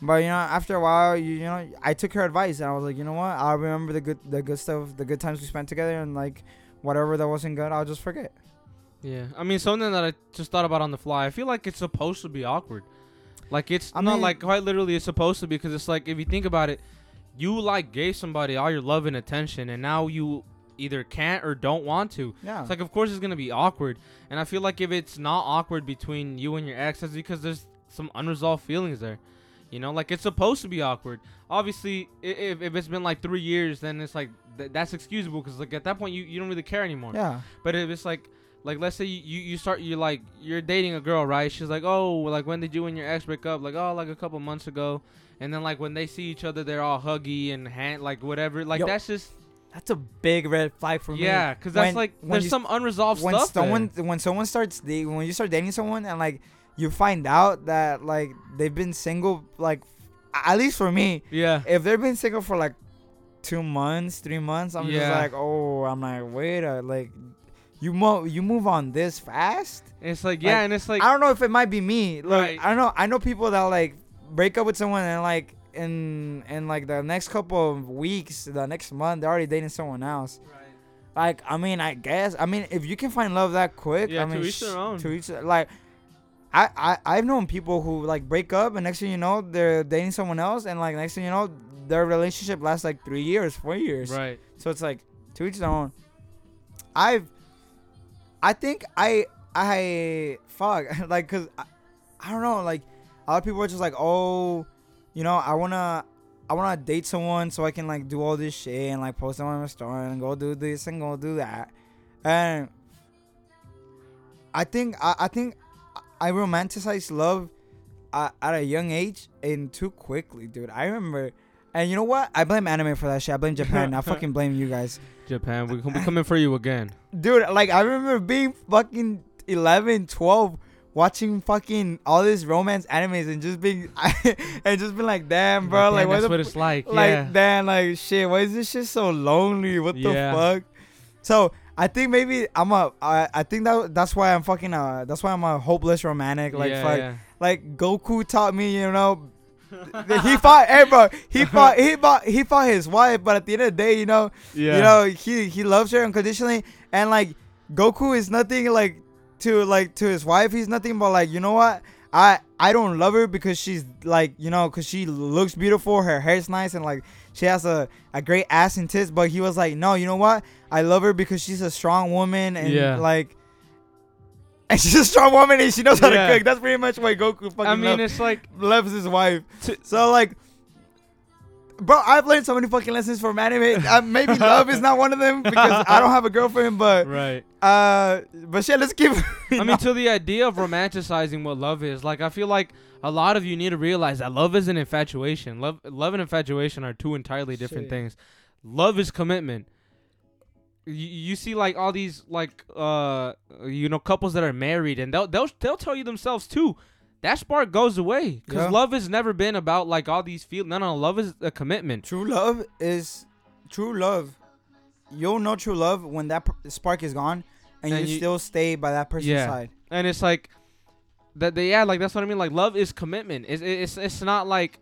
but you know after a while you, you know I took her advice and I was like you know what I'll remember the good the good stuff the good times we spent together and like whatever that wasn't good I'll just forget Yeah, I mean something that I just thought about on the fly. I feel like it's supposed to be awkward. Like it's I not mean- like quite literally it's supposed to be because it's like if you think about it, you like gave somebody all your love and attention, and now you either can't or don't want to. yeah It's like of course it's gonna be awkward, and I feel like if it's not awkward between you and your ex, that's because there's some unresolved feelings there. You know, like it's supposed to be awkward. Obviously, if, if it's been like three years, then it's like th- that's excusable because like at that point you, you don't really care anymore. yeah But if it's like, like let's say you, you start you like you're dating a girl, right? She's like, oh, like when did you and your ex break up? Like oh, like a couple months ago. And then like when they see each other, they're all huggy and hand like whatever. Like Yo, that's just that's a big red flag for me yeah, because that's When- like when there's you- some unresolved when stuff. there. someone when someone starts when you start dating someone and like you find out that like they've been single like at least for me yeah, if they've been single for like two months three months i'm just like oh i'm like wait a like you move you move on this fast and it's like yeah, like, and it's like i don't know if it might be me like Right. i don't know i know people that like break up with someone and like in in like the next couple of weeks the next month they're already dating someone else like I mean, I guess I mean if you can find love that quick, Yeah, I to mean, each their own. To each like, I I I've known people who like break up and next thing you know they're dating someone else and like next thing you know their relationship lasts like three years, four years. right. So it's like to each their own. I've, I think I I fuck like cause I, I don't know like a lot of people are just like oh, you know I wanna I wanna date someone so I can like do all this shit and like post them on my story and go do this and go do that, and I think I, I think I romanticize love at, at a young age and too quickly, dude. I remember. And you know what? I blame anime for that shit. I blame Japan. I fucking blame you guys. Japan, we we coming for you again. Dude, like I remember being fucking 11, 12 watching fucking all these romance animes and just being and just being like, damn, bro, Damn, like what that's the what f- it's like. like yeah. damn, like shit, why is this shit so lonely? What the fuck? So I think maybe I'm a I, I think that that's why I'm fucking uh that's why I'm a hopeless romantic. Like yeah, fuck yeah. like Goku taught me, you know. He fought, hey bro. He fought, he fought, he fought his wife, but at the end of the day, you know, yeah. you know, he he loves her unconditionally, and like Goku is nothing like to like to his wife. He's nothing but like you know what. I I don't love her because she's like you know because she looks beautiful, her hair's nice, and like she has a, a great ass and tits. But he was like, no, you know what? I love her because she's a strong woman and Yeah. like, and she's a strong woman and she knows how Yeah. to cook. That's pretty much why Goku fucking I mean, it's like loves his wife. To- so like, bro, I've learned so many fucking lessons from anime. Uh, maybe love is not one of them because I don't have a girlfriend. But right. uh, but shit, let's keep. I mean, to the idea of romanticizing what love is, like I feel like a lot of you need to realize that love isn't infatuation. Love, love and infatuation are two entirely different Shit. things. Love is commitment. You, you see, like all these, like uh, you know, couples that are married, and they'll they'll they'll tell you themselves too. That spark goes away because Yeah. love has never been about like all these feel. No, no, love is a commitment. true love is true love. You'll know true love when that p- spark is gone, and, And you, you- still stay by that person's Yeah. side. and it's like that they yeah like that's what i mean like love is commitment it's it's, it's not like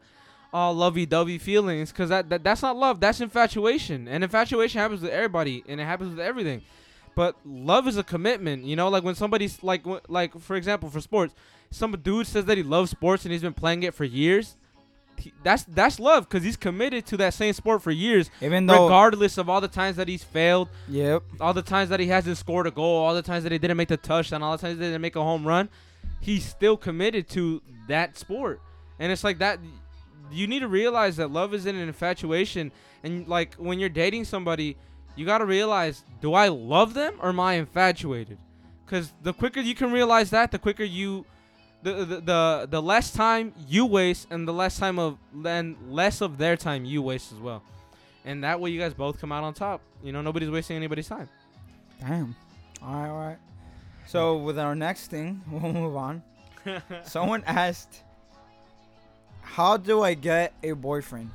all lovey-dovey feelings because that, that that's not love that's infatuation. And infatuation happens with everybody and it happens with everything. But love is a commitment you know? Like when somebody's like like for example for sports some dude says that he loves sports and he's been playing it for years. He, that's that's love because he's committed to that same sport for years Even though, regardless of all the times that he's failed yep, all the times that he hasn't scored a goal, all the times that he didn't make the touchdown, all the times that he didn't make a home run, he's still committed to that sport. And it's like that you need to realize that love isn't an infatuation and like when you're dating somebody, you got to realize do I love them or am I infatuated? Cuz the quicker you can realize that, the quicker you the, the the the less time you waste and the less time of then less of their time you waste as well. And that way you guys both come out on top. You know, nobody's wasting anybody's time. damn. All right, all right. So with our next thing, we'll move on. Someone asked, "How do I get a boyfriend?"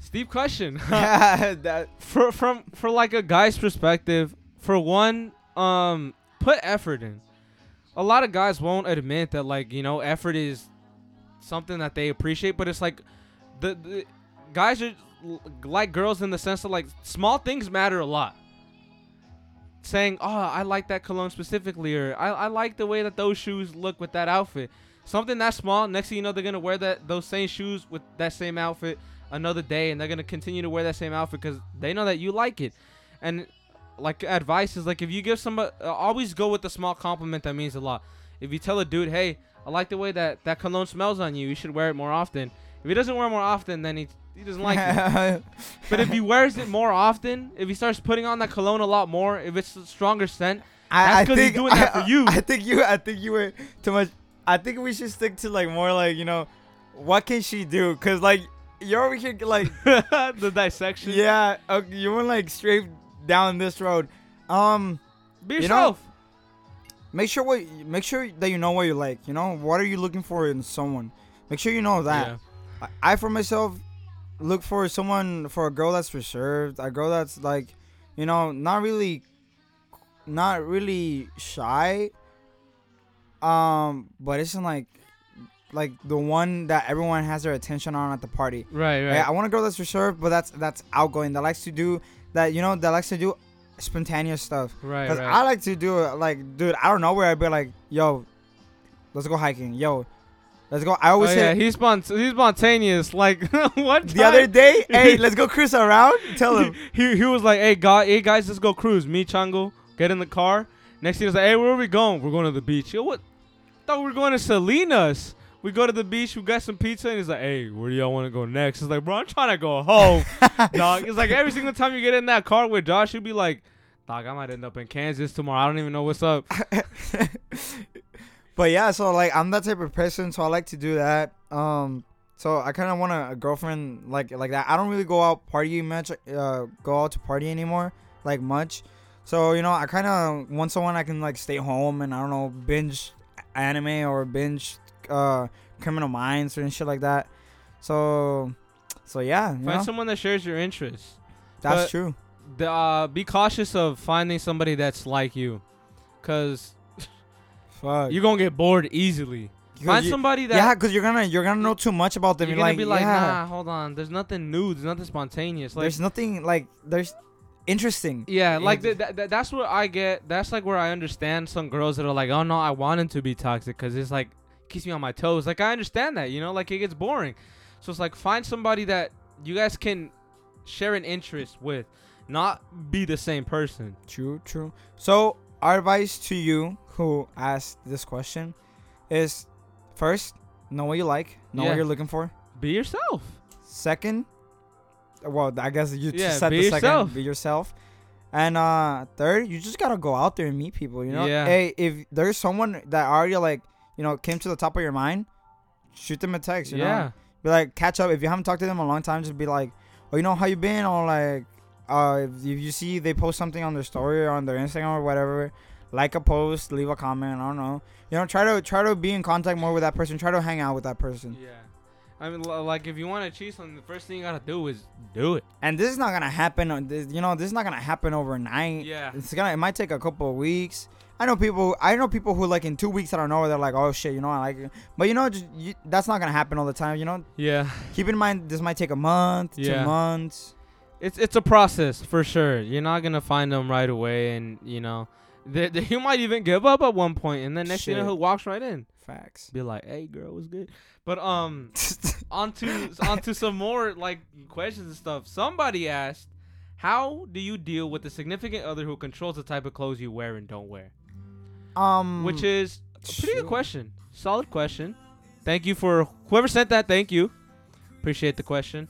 Steep question. that for from for like a guy's perspective, for one, um, put effort in. A lot of guys won't admit that like you know effort is something that they appreciate, but it's like the, the guys are like girls in the sense of like small things matter a lot. Saying, "Oh, I like that cologne specifically," or "I, I like the way that those shoes look with that outfit." Something that small. Next thing you know, they're gonna wear that those same shoes with that same outfit another day, and they're gonna continue to wear that same outfit because they know that you like it. And like advice is like if you give somebody, uh, always go with the small compliment that means a lot. If you tell a dude, "Hey, I like the way that that cologne smells on you. You should wear it more often." If he doesn't wear it more often, then he he doesn't like it. But if he wears it more often, if he starts putting on that cologne a lot more, if it's a stronger scent, I, That's I he's think doing that for you. I think you. I think you went too much. I think we should stick to like more like you know, what can she do? Cause like you're over here like the dissection. yeah, okay, you went like straight down this road. Um, Be You know, yourself. make sure what make sure that you know what you like. You know what are you looking for in someone. Make sure you know that. Yeah. I, I for myself look for someone for a girl that's reserved, a girl that's like, you know, not really, not really shy. Um, but it's like, like the one that everyone has their attention on at the party. Right, right. Yeah, I want a girl that's reserved, but that's that's outgoing. That likes to do that. You know, that likes to do spontaneous stuff. right, Cause right. I like to do it like, dude, I don't know where I'd be like, yo, let's go hiking. Yo, let's go. I oh, always yeah, say he's spont- he's spontaneous. Like what? the other day, hey, let's go cruise around. Tell him. he he was like, "Hey, guy, hey guys, let's go cruise." Me, Chango, get in the car. Next thing he's like, "Hey, where are we going? We're going to the beach." Yo, what? Thought we were going to Salinas. We go to the beach. We got some pizza, and he's like, "Hey, where do y'all want to go next?" It's like, "Bro, I'm trying to go home, dog." It's like every single time you get in that car with Josh, you'll be like, "Dog, I might end up in Kansas tomorrow. I don't even know what's up." but yeah, so like I'm that type of person, so I like to do that. Um, so I kind of want a, a girlfriend like like that. I don't really go out partying much. Uh, go out to party anymore, like much. So you know, I kind of want someone I can like stay home and I don't know binge anime or binge uh Criminal Minds and shit like that. So, so yeah, you Find know, someone that shares your interests. that's but- true. The, uh, be cautious of finding somebody that's like you, cause Fuck. you're gonna get bored easily. Find you- somebody that yeah, because you're gonna you're gonna know too much about them. you're You're, gonna like, be like, yeah, nah, hold on. There's nothing new. There's nothing spontaneous. Like, there's nothing like there's interesting. yeah, like It's- th- th- that's what I get. That's like where I understand some girls that are like, oh no, I want him to be toxic because it's like keeps me on my toes. Like I understand that, you know, like it gets boring. So it's like find somebody that you guys can share an interest with, not be the same person. True, true. So our advice to you who asked this question is first, know what you like, know Yeah. what you're looking for. Be yourself. Second, well, I guess you Yeah, just said the yourself. second, be yourself. And uh third, you just gotta go out there and meet people. You know, Yeah. hey, if there's someone that already like you know came to the top of your mind, shoot them a text. You yeah. know, be like catch up. If you haven't talked to them in a long time, just be like, oh, you know how you been, or like, uh, if you see they post something on their story or on their Instagram or whatever, like a post, leave a comment. I don't know. You know, try to try to be in contact more with that person. Try to hang out with that person. Yeah. I mean, like, if you want to cheat something, the first thing you gotta do is do it. And this is not gonna happen. Uh, you know, this is not gonna happen overnight. Yeah. It's gonna. It might take a couple of weeks. I know people. I know people who like in two weeks I don't know. Where they're like, oh shit, you know, I like it. But you know, just you, that's not gonna happen all the time. You know, Yeah. keep in mind this might take a month, Yeah. two months. It's it's a process for sure. You're not gonna find them right away, and you know, they, you might even give up at one point, and then next thing you know, he walks right in, Facts. be like, "Hey, girl, what's good?" But um, onto onto some more like questions and stuff. Somebody asked, "How do you deal with a significant other who controls the type of clothes you wear and don't wear?" um, Which is a pretty good question. Solid question. Thank you for whoever sent that. Thank you. Appreciate the question.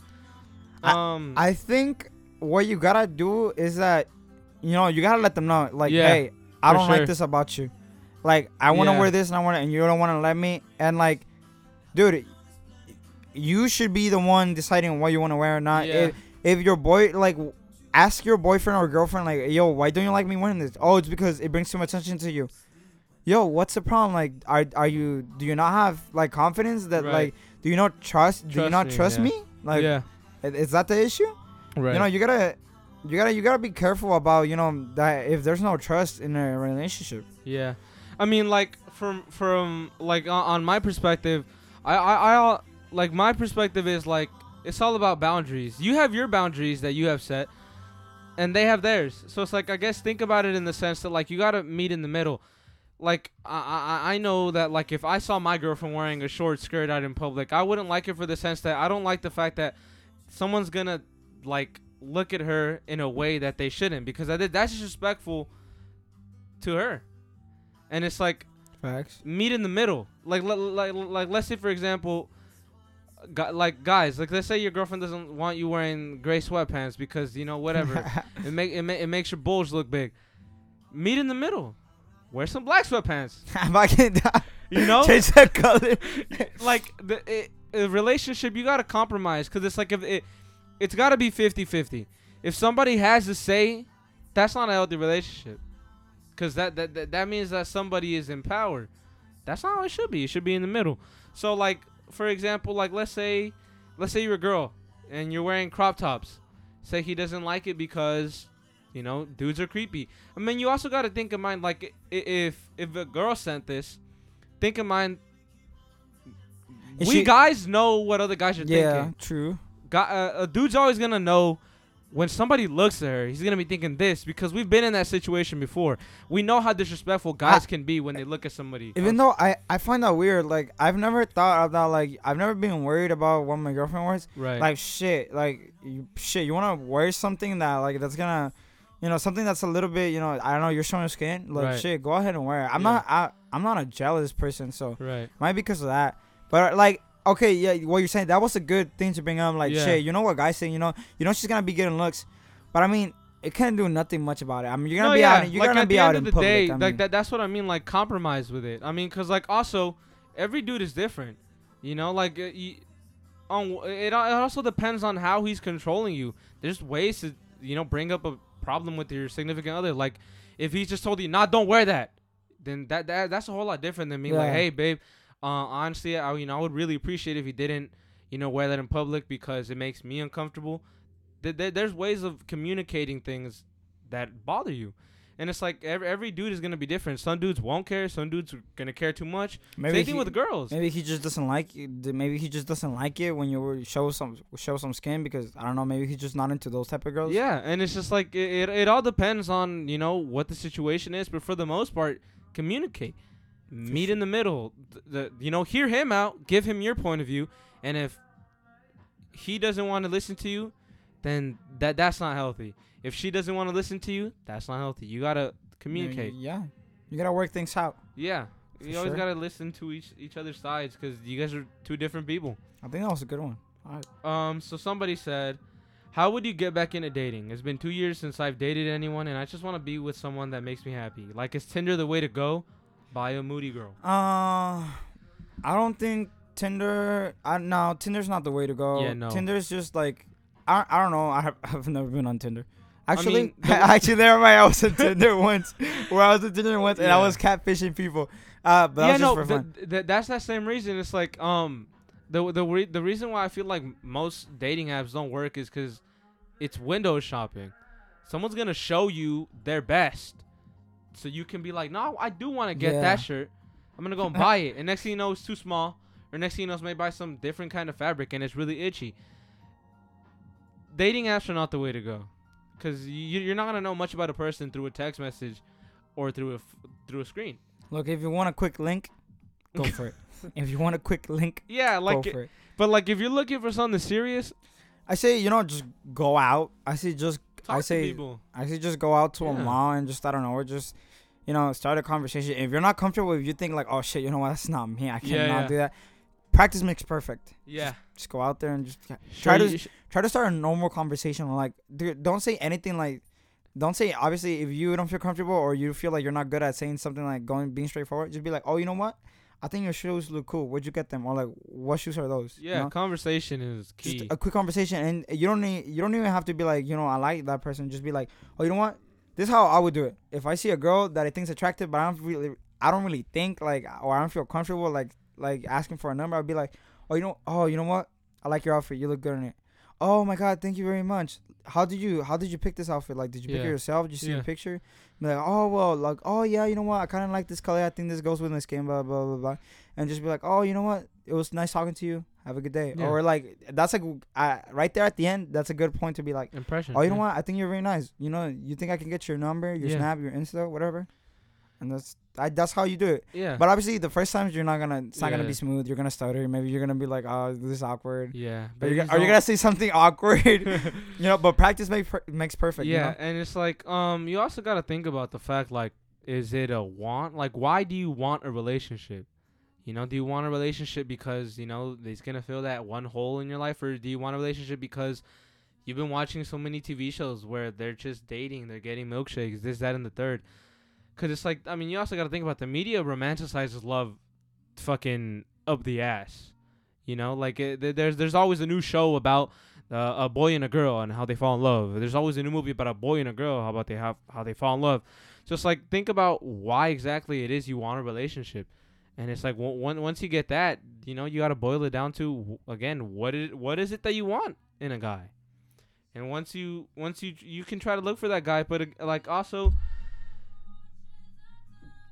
Um, I think what you gotta do is that, you know, you gotta let them know, like, Yeah, hey, I don't sure. like this about you. Like, I want to Yeah. wear this and I want to, and you don't want to let me. And like, dude, you should be the one deciding what you want to wear or not. Yeah. If, if your boy, like, ask your boyfriend or girlfriend, like, yo, why don't you like me wearing this? Oh, it's because it brings too much attention to you. Yo, what's the problem? Like, are are you? Do you not have like confidence that Right. like? Do you not trust? do you Trust not me, trust yeah. me? Like, yeah, is that the issue? right. You know, you gotta, you gotta, you gotta be careful about you know that if there's no trust in a relationship. Yeah, I mean, like from from like on, on my perspective, I I, I like my perspective is like it's all about boundaries. You have your boundaries that you have set, and they have theirs. So it's like I guess think about it in the sense that like you gotta meet in the middle. Like I I I know that like if I saw my girlfriend wearing a short skirt out in public, I wouldn't like it for the sense that I don't like the fact that someone's gonna like look at her in a way that they shouldn't because I did that's disrespectful to her. And it's like Facts. meet in the middle. Like like like, like let's say for example, gu- like guys, like let's say your girlfriend doesn't want you wearing gray sweatpants because you know whatever it make it, ma- it makes your bulge look big. Meet in the middle. Wear some black sweatpants. You know, change that color. like the it, a relationship, you gotta compromise because it's like if it, it's gotta be 50-50. If somebody has to say, that's not a healthy relationship, because that, that that that means that somebody is empowered. That's not how it should be. It should be in the middle. So like for example, like let's say, let's say you're a girl and you're wearing crop tops. Say he doesn't like it because, you know, dudes are creepy. I mean, you also gotta think in mind like if if a girl sent this, think in mind Is we she- guys know what other guys are yeah, thinking. true. Guy, uh, a dude's always gonna know when somebody looks at her. He's gonna be thinking this because we've been in that situation before. We know how disrespectful guys can be when they look at somebody. Even though I I find that weird. Like I've never thought about like I've never been worried about what my girlfriend wears. right, Like shit. Like you, shit. You wanna wear something that like that's gonna. You know something that's a little bit, you know, I don't know. You're showing your skin, like Right. shit. Go ahead and wear it. I'm Yeah. not, I, I'm not a jealous person, so right, Might be because of that. But like, okay, yeah, what you're saying that was a good thing to bring up. Like, Yeah. shit, you know what guys say? You know, you know she's gonna be getting looks, but I mean, it can't do nothing much about it. I mean, you're gonna no, be yeah. out. You're like gonna be out in public. day, I like that. That's what I mean. Like compromise with it. I mean, cause like also every dude is different. You know, like uh, you, on it. It also depends on how he's controlling you. There's ways to you know bring up a problem with your significant other. Like, if he just told you, "Nah, don't wear that," then that, that that's a whole lot different than me. Like, hey, babe, uh, honestly, I you know I would really appreciate if you didn't, you know, wear that in public because it makes me uncomfortable. Th- th- there's ways of communicating things that bother you. And it's like every, every dude is gonna be different. Some dudes won't care. Some dudes are gonna care too much. Maybe Same thing he- with girls. Maybe he just doesn't like th- Maybe he just doesn't like it when you show some show some skin because I don't know. Maybe he's just not into those type of girls. Yeah, and it's just like it, it, it all depends on you know what the situation is, but for the most part, communicate, meet in the middle. Th- The, you know, hear him out, give him your point of view, and if he doesn't want to listen to you, then that that's not healthy. If she doesn't want to listen to you, that's not healthy. You gotta communicate. Yeah, you gotta work things out. Yeah, For you always sure. gotta listen to each each other's sides because you guys are two different people. I think that was a good one. Um, so somebody said, "How would you get back into dating? It's been two years since I've dated anyone, and I just want to be with someone that makes me happy. Like, is Tinder the way to go? Buy a moody girl. Uh, I don't think Tinder. I no, Tinder's not the way to go. Yeah, no. Tinder's just like I. I don't know. I have I've never been on Tinder. Actually, mean, the- actually, there my I was on Tinder once. Where I was on Tinder once, and I was catfishing people. Uh, but yeah, was just no, for fun. th- th- that's that same reason. It's like, um, the the re- the reason why I feel like most dating apps don't work is because it's window shopping. Someone's gonna show you their best, so you can be like, no, I do want to get Yeah. that shirt. I'm gonna go and buy it, and next thing you know, it's too small. Or next thing you know, it's made by some different kind of fabric, and it's really itchy. Dating apps are not the way to go, because you, you're not gonna know much about a person through a text message, or through a f- through a screen. Look, if you want a quick link, go for it. If you want a quick link, Yeah, like go for it. But like, if you're looking for something serious, I say you know just go out. I say just talk I say. I say just go out to a mall and just I don't know, or just you know start a conversation. If you're not comfortable, if you think like oh shit, you know what, that's not me. I cannot Yeah, yeah. do that. Practice makes perfect. Yeah, Just go out there and just try Sure, to sh- try to start a normal conversation. Like dude, don't say anything like. Don't say obviously if you don't feel comfortable or you feel like you're not good at saying something like going being straightforward. Just be like, oh, you know what? I think your shoes look cool. Where'd you get them? Or like, what shoes are those? You yeah. know? Conversation is key. just a quick conversation and you don't need you don't even have to be like you know i like that person just be like oh you know what this is how i would do it if i see a girl that i think's attractive but i don't really i don't really think like or i don't feel comfortable like like asking for a number i'd be like oh you know oh you know what i like your outfit you look good in it oh my god thank you very much how did you how did you pick this outfit? Like did you pick Yeah. it yourself? Did you see Yeah. the picture? Be like oh well like oh yeah you know what? I kind of like this color. I think this goes with my skin blah blah blah blah. And just be like oh you know what? It was nice talking to you. Have a good day. Yeah. or like that's like uh, right there at the end that's a good point to be like Impression. oh you know what? I think you're very nice. You know you think i can get your number your snap your insta whatever? And that's I, that's how you do it Yeah. but obviously the first times you're not gonna it's not gonna be smooth you're gonna stutter maybe you're gonna be like oh this is awkward yeah. are you, just gonna, are you gonna say something awkward you know but practice make per- makes perfect yeah, you know? and it's like um, you also gotta think about the fact like, is it a want? Like, why do you want a relationship? You know, do you want a relationship because you know it's gonna fill that one hole in your life, or do you want a relationship because you've been watching so many TV shows where they're just dating, they're getting milkshakes, this, that, and the third? Because it's like, I mean, you also gotta think about the media romanticizes love, fucking up the ass. You know, like it, there's there's always a new show about uh, a boy and a girl and how they fall in love. There's always a new movie about a boy and a girl, how about they have how they fall in love. It's like think about why exactly it is you want a relationship, and it's like one, once you get that, you know, you got to boil it down to again what is what is it that you want in a guy, and once you once you you can try to look for that guy, but uh, like also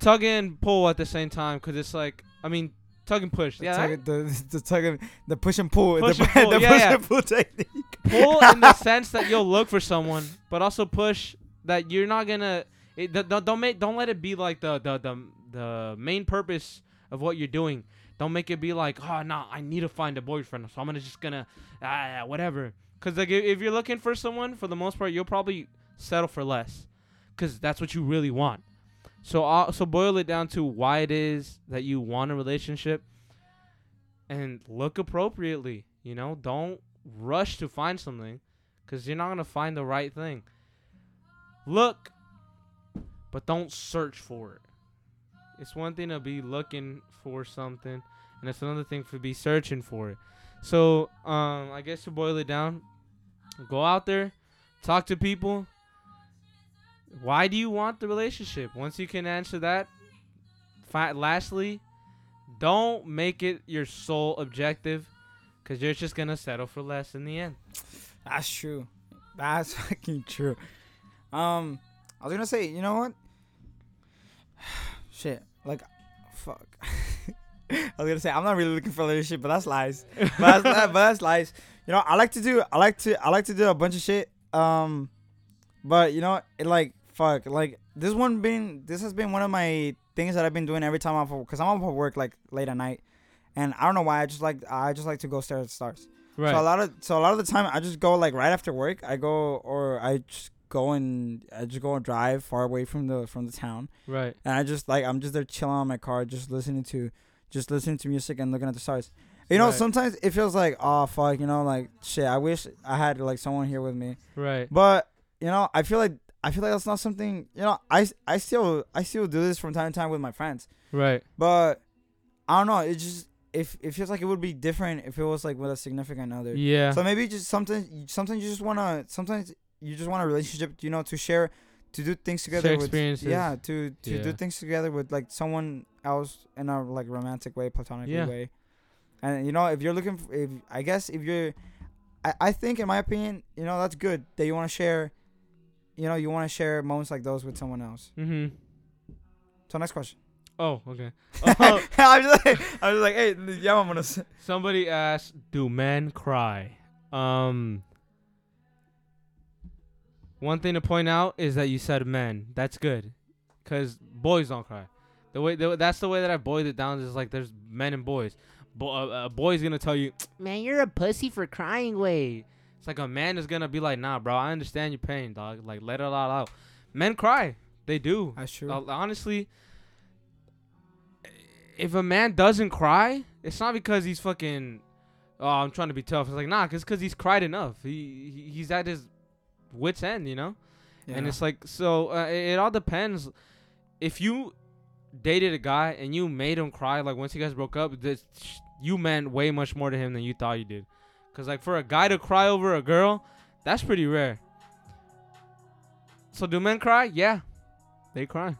tug and pull at the same time because it's like I mean tug and push, The yeah, tug, the, the tug and the push and pull Push the, and pull, the yeah, push yeah. and pull technique pull in the sense that you'll look for someone, but also push that you're not gonna. It, don't- don't don't make don't let it be like the the the the main purpose of what you're doing. Don't make it be like, oh no, I need to find a boyfriend, so I'm gonna just gonna ah whatever. Cause like if if you're looking for someone, for the most part, you'll probably settle for less, cause that's what you really want. So uh, so boil it down to why it is that you want a relationship, and look appropriately. You know, don't rush to find something because you're not gonna find the right thing. Look, but don't search for it. It's one thing to be looking for something, and it's another thing to be searching for it. So, um, I guess to boil it down, go out there, talk to people, Why do you want the relationship? Once you can answer that, fi- lastly, don't make it your sole objective because you're just going to settle for less in the end. That's true. That's fucking true. Um, I was gonna say, you know what? Shit, like, fuck. I was gonna say I'm not really looking for a relationship, but that's lies. But that's, that, but that's lies. You know, I like to do, I like to, I like to do a bunch of shit. Um, but you know, it like, fuck, like this one been, this has been one of my things that I've been doing every time I'm, because I'm off of work like late at night, and I don't know why I just like, I just like to go stare at the stars. Right. So a lot of so a lot of the time I just go like right after work. I go or I just go and I just go and drive far away from the from the town, right. and I just like I'm just there chilling on my car, just listening to just listening to music and looking at the stars. You know, Right. sometimes it feels like oh fuck, you know, like shit. I wish I had like someone here with me, Right. but you know, I feel like I feel like that's not something. You know, I I still I still do this from time to time with my friends. Right. But I don't know. It just if it feels like it would be different if it was like with a significant other. Yeah. So maybe just sometimes sometimes you just wanna sometimes you just want a relationship, you know, to share to do things together Share with experiences. yeah, to to Yeah. do things together with like someone else in a like romantic way, platonic Yeah. way. And you know, if you're looking for, if I guess if you're I, I think in my opinion, you know, that's good that you want to share you know, you want to share moments like those with someone else. mm-hmm. So next question. Oh, okay. Oh, I'm just like I'm just like, hey, yeah, I'm gonna. somebody asked, "Do men cry?" Um. One thing to point out is that you said men. That's good, cause boys don't cry. The way the, that's the way that I boiled it down is like there's men and boys. Bo- a, a boy's gonna tell you, "Man, you're a pussy for crying." Way. It's like a man is gonna be like, "Nah, bro, I understand your pain, dog. Like let it all out." Men cry. They do. That's true. Uh, honestly, if a man doesn't cry, it's not because he's fucking. Oh, I'm trying to be tough. It's like nah, cause, cause he's cried enough. He, he he's at his wits end, you know. Yeah. And it's like so. Uh, it, it all depends. If you dated a guy and you made him cry, like once you guys broke up, this you meant way much more to him than you thought you did. Cause like for a guy to cry over a girl, that's pretty rare. So do men cry? Yeah, they cry.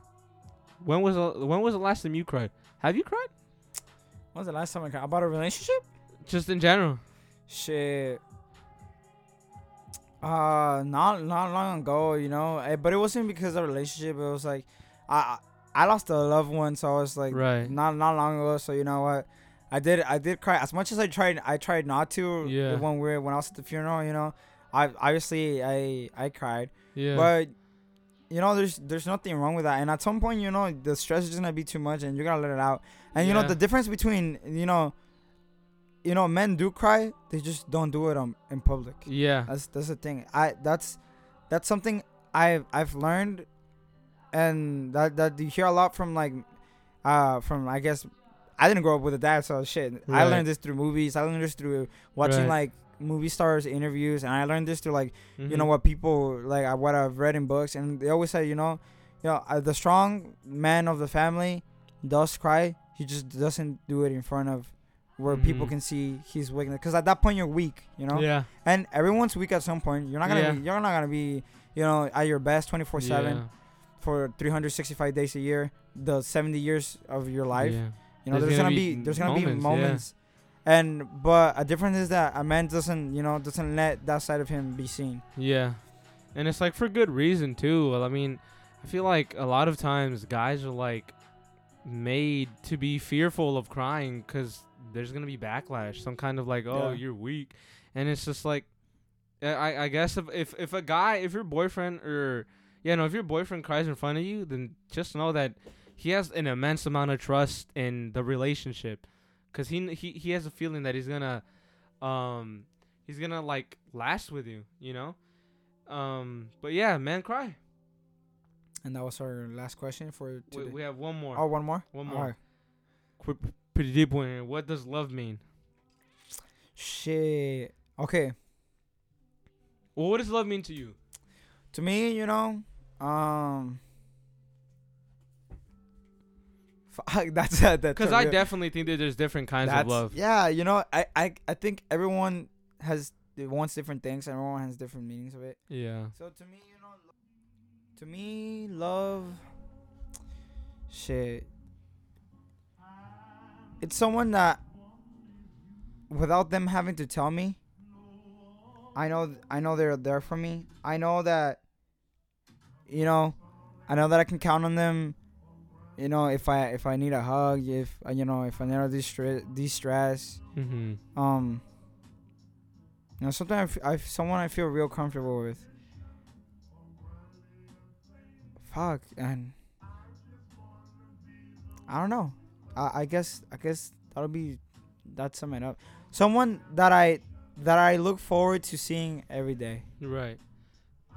When was the, when was the last time you cried? Have you cried? Was the last time I cried about a relationship? Just in general. Shit. Uh, not not long ago, you know, eh, but it wasn't because of a relationship. It was like, I I lost a loved one, so I was like, Right. not not long ago. So you know what, I did I did cry as much as I tried. I tried not to. Yeah. When we when I was at the funeral, you know, I obviously I I cried, Yeah. but you know, there's there's nothing wrong with that. And at some point, you know, the stress is gonna be too much, and you gotta let it out. And you know, the difference between you know, you know, men do cry, they just don't do it um in public. yeah. That's that's the thing. I that's that's something I've I've learned, and that that you hear a lot from like, uh, from I guess I didn't grow up with a dad, so shit. I learned this through movies. I learned this through watching Right. like movie stars interviews, and I learned this through like you know Mhm. what people like uh, what I've read in books, and they always say you know, you know uh, the strong man of the family does cry. He just doesn't do it in front of where people Mhm. can see his weakness. Because at that point you're weak, you know. Yeah. And everyone's weak at some point. You're not gonna Yeah. be, you're not gonna be you know at your best 24 seven for 365 days a year, the 70 years of your life. Yeah. You know, There's there's, gonna gonna, be there's gonna moments, be yeah. moments. And but a difference is that a man doesn't you know doesn't let that side of him be seen. Yeah. And it's like for good reason too. Well, I mean, I feel like a lot of times guys are like made to be fearful of crying cuz there's going to be backlash, some kind of like, "Oh, Yeah. you're weak." And it's just like I I- I guess if if if a guy, if your boyfriend or yeah, no, if your boyfriend cries in front of you, then just know that he has an immense amount of trust in the relationship cuz he he he has a feeling that he's going to um he's to like last with you, you know? Um, but yeah, man cry. And that was our last question for today. we have one more. oh, one more. One more. Alright. Qu- pretty deep one. What does love mean? Shit. Okay. Well, what does love mean to you? To me, you know, um. Fuck, that's that. Because I definitely think that there's different kinds of love. Yeah, you know, I, I I think everyone has wants different things. and Everyone has different meanings of it. Yeah. So to me, you know, lo- To me, love. Shit. It's someone that, without them having to tell me, I know I know they're there for me. I know that. You know, I know that I can count on them. You know, if I if I need a hug, if uh, you know if I need to de-stress, de-stress Mm-hmm. um you know sometimes I, f- I f- someone I feel real comfortable with fuck and I don't know I, I guess I guess that'll be that sum it up someone that I that I look forward to seeing every day Right.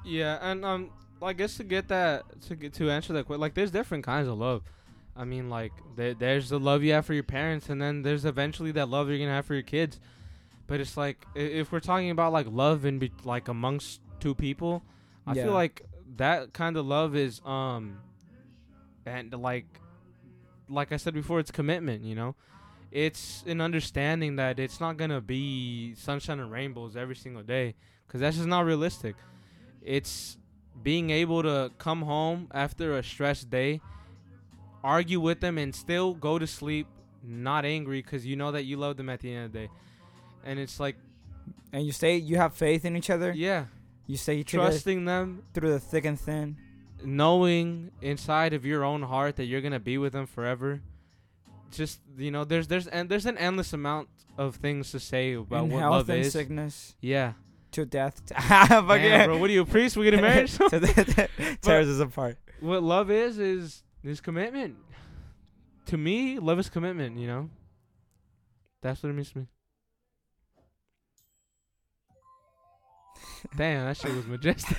Yeah, and um, I guess to get that to get to answer that question, like there's different kinds of love. I mean, like there, there's the love you have for your parents, and then there's eventually that love you're gonna have for your kids. But it's like if we're talking about like love in be- like amongst two people, I Yeah. feel like that kind of love is um, and like, like I said before, it's commitment. You know, it's an understanding that it's not gonna be sunshine and rainbows every single day, cause that's just not realistic. It's being able to come home after a stressed day, argue with them, and still go to sleep not angry, cause you know that you love them at the end of the day. And it's like, and you say you have faith in each other yeah, you stay together trusting them, through the thick and thin knowing inside of your own heart that you're gonna be with them forever. Just you know, there's there's and there's an endless amount of things to say about in what health love and is. sickness Yeah, to death Damn, bro, what are you a priest? We getting married? So that- tears us apart what love is is is commitment. To me, love is commitment. You know, that's what it means to me. Damn, that shit was majestic.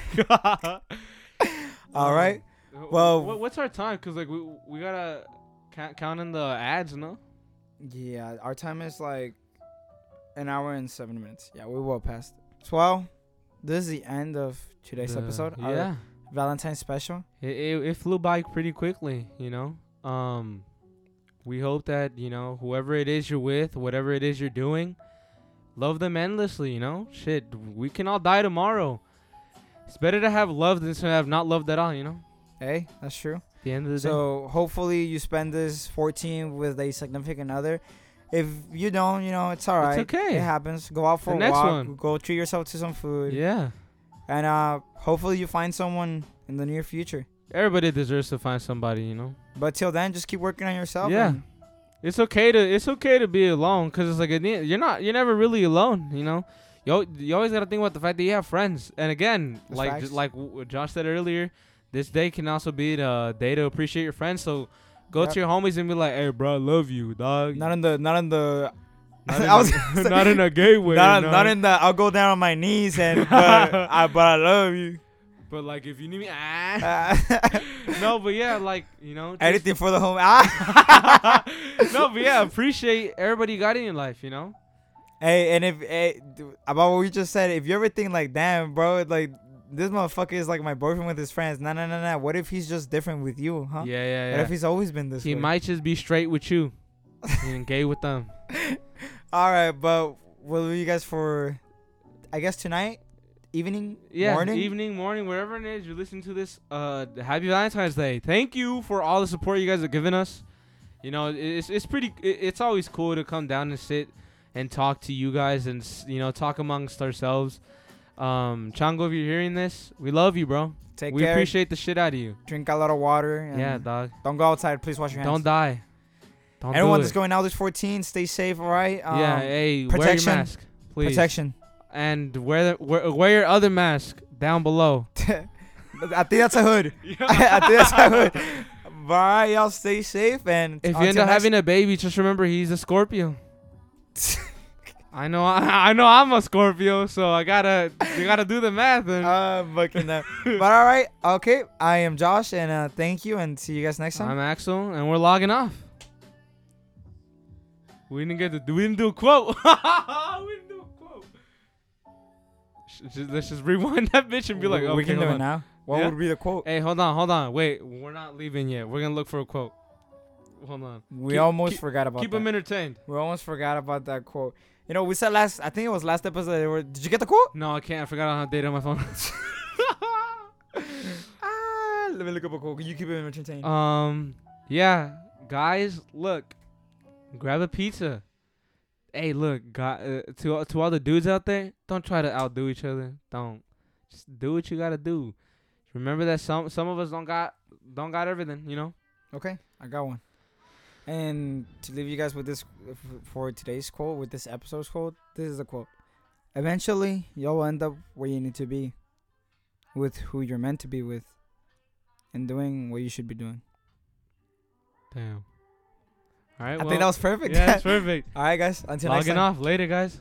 all right Well- what, what's our time? Cause like we we gotta count, count in the ads, no? Yeah, our time is like an hour and seven minutes. Yeah, we will pass. So, well, this is the end of today's The- episode. Yeah, Valentine's special. it, it it flew by pretty quickly. You know, um, we hope that you know whoever it is you're with, whatever it is you're doing, love them endlessly. You know, shit, we can all die tomorrow. It's better to have love than to have not loved at all. You know, Hey, that's true. at the end of the day. So, hopefully, you spend this 14 with a significant other. If you don't, you know, it's all right. okay. It happens. Go out for The a walk. one. Go treat yourself to some food. Yeah, And uh, hopefully, you find someone in the near future. everybody deserves to find somebody. You know. But till then, just keep working on yourself. Yeah. It's okay to it's okay to be alone because it's like you're not you're never really alone. You know, you you always gotta think about the fact that you have friends. And again, That's like just like w- Josh said earlier, this day can also be the day to appreciate your friends. So go Yep. to your homies and be like, "Hey, bro, I love you, dog." Not in the, not in the, Not in, I was a, not in a gay way. not, no. not in the. I'll go down on my knees and, but I, but I love you. But like, if you need me, ah. Uh, no, but yeah, like you know, anything for the home. Ah. no, but yeah, appreciate everybody you got in your life. You know. Hey, and if hey, about what we just said, if you ever think like, damn, bro, like this motherfucker is like my boyfriend with his friends. Nah, nah, nah, nah. What if he's just different with you, huh? Yeah, yeah, yeah. What if he's always been this way? He way? might just be straight with you and gay with them. All right, but we'll leave you guys for, I guess tonight, evening, Yeah, morning. evening, morning, wherever it is you're listening to this. Uh, happy Valentine's Day! Thank you for all the support you guys have given us. You know, it's it's pretty. It's always cool to come down and sit and talk to you guys and you know talk amongst ourselves. Um, Chango, if you're hearing this, we love you, bro. Take care. we care. appreciate the shit out of you. Drink a lot of water. And Yeah, dog. Don't go outside. Please wash your hands. Don't die. Don't Everyone do that's going out this 14, stay safe. All right. Um, yeah, hey, wear your protection. mask, please. protection. And wear, the, wear wear your other mask down below. I think that's a hood. I think that's a hood. But all right, y'all stay safe and If you end up having a baby, just remember he's a Scorpio. I know, I, I know, I'm a Scorpio, so I gotta, you gotta do the math. And I'm fucking up. But all right, okay. I am Josh, and uh, thank you, and see you guys next time. I'm Axel, and we're logging off. We didn't get to, we didn't do a quote. we didn't do a quote. Just- let's just rewind that bitch and be like, we can do it now. What Yeah? would be the quote? Hey, hold on, hold on, wait, we're not leaving yet. We're gonna look for a quote. Hold on. We keep- almost keep- forgot about Keep that. them entertained. we almost forgot about that quote. You know, we said last. I think it was last episode. They were, did you get the quote? No, I can't. I forgot I don't have data on my phone. Ah, Let me look up a quote. You keep it entertained. Um, yeah, guys, look, grab a pizza. Hey, look, guy, uh, to to all the dudes out there, don't try to outdo each other. Don't. Just do what you gotta do. Remember that some some of us don't got don't got everything. You know. Okay, I got one. And to leave you guys with this for today's quote, with this episode's quote, this is the quote. Eventually, you'll end up where you need to be, with who you're meant to be with, and doing what you should be doing. Damn. All right. I well, think that was perfect. yeah, that's perfect. All right, guys. Until next time. Logging time. off later, guys.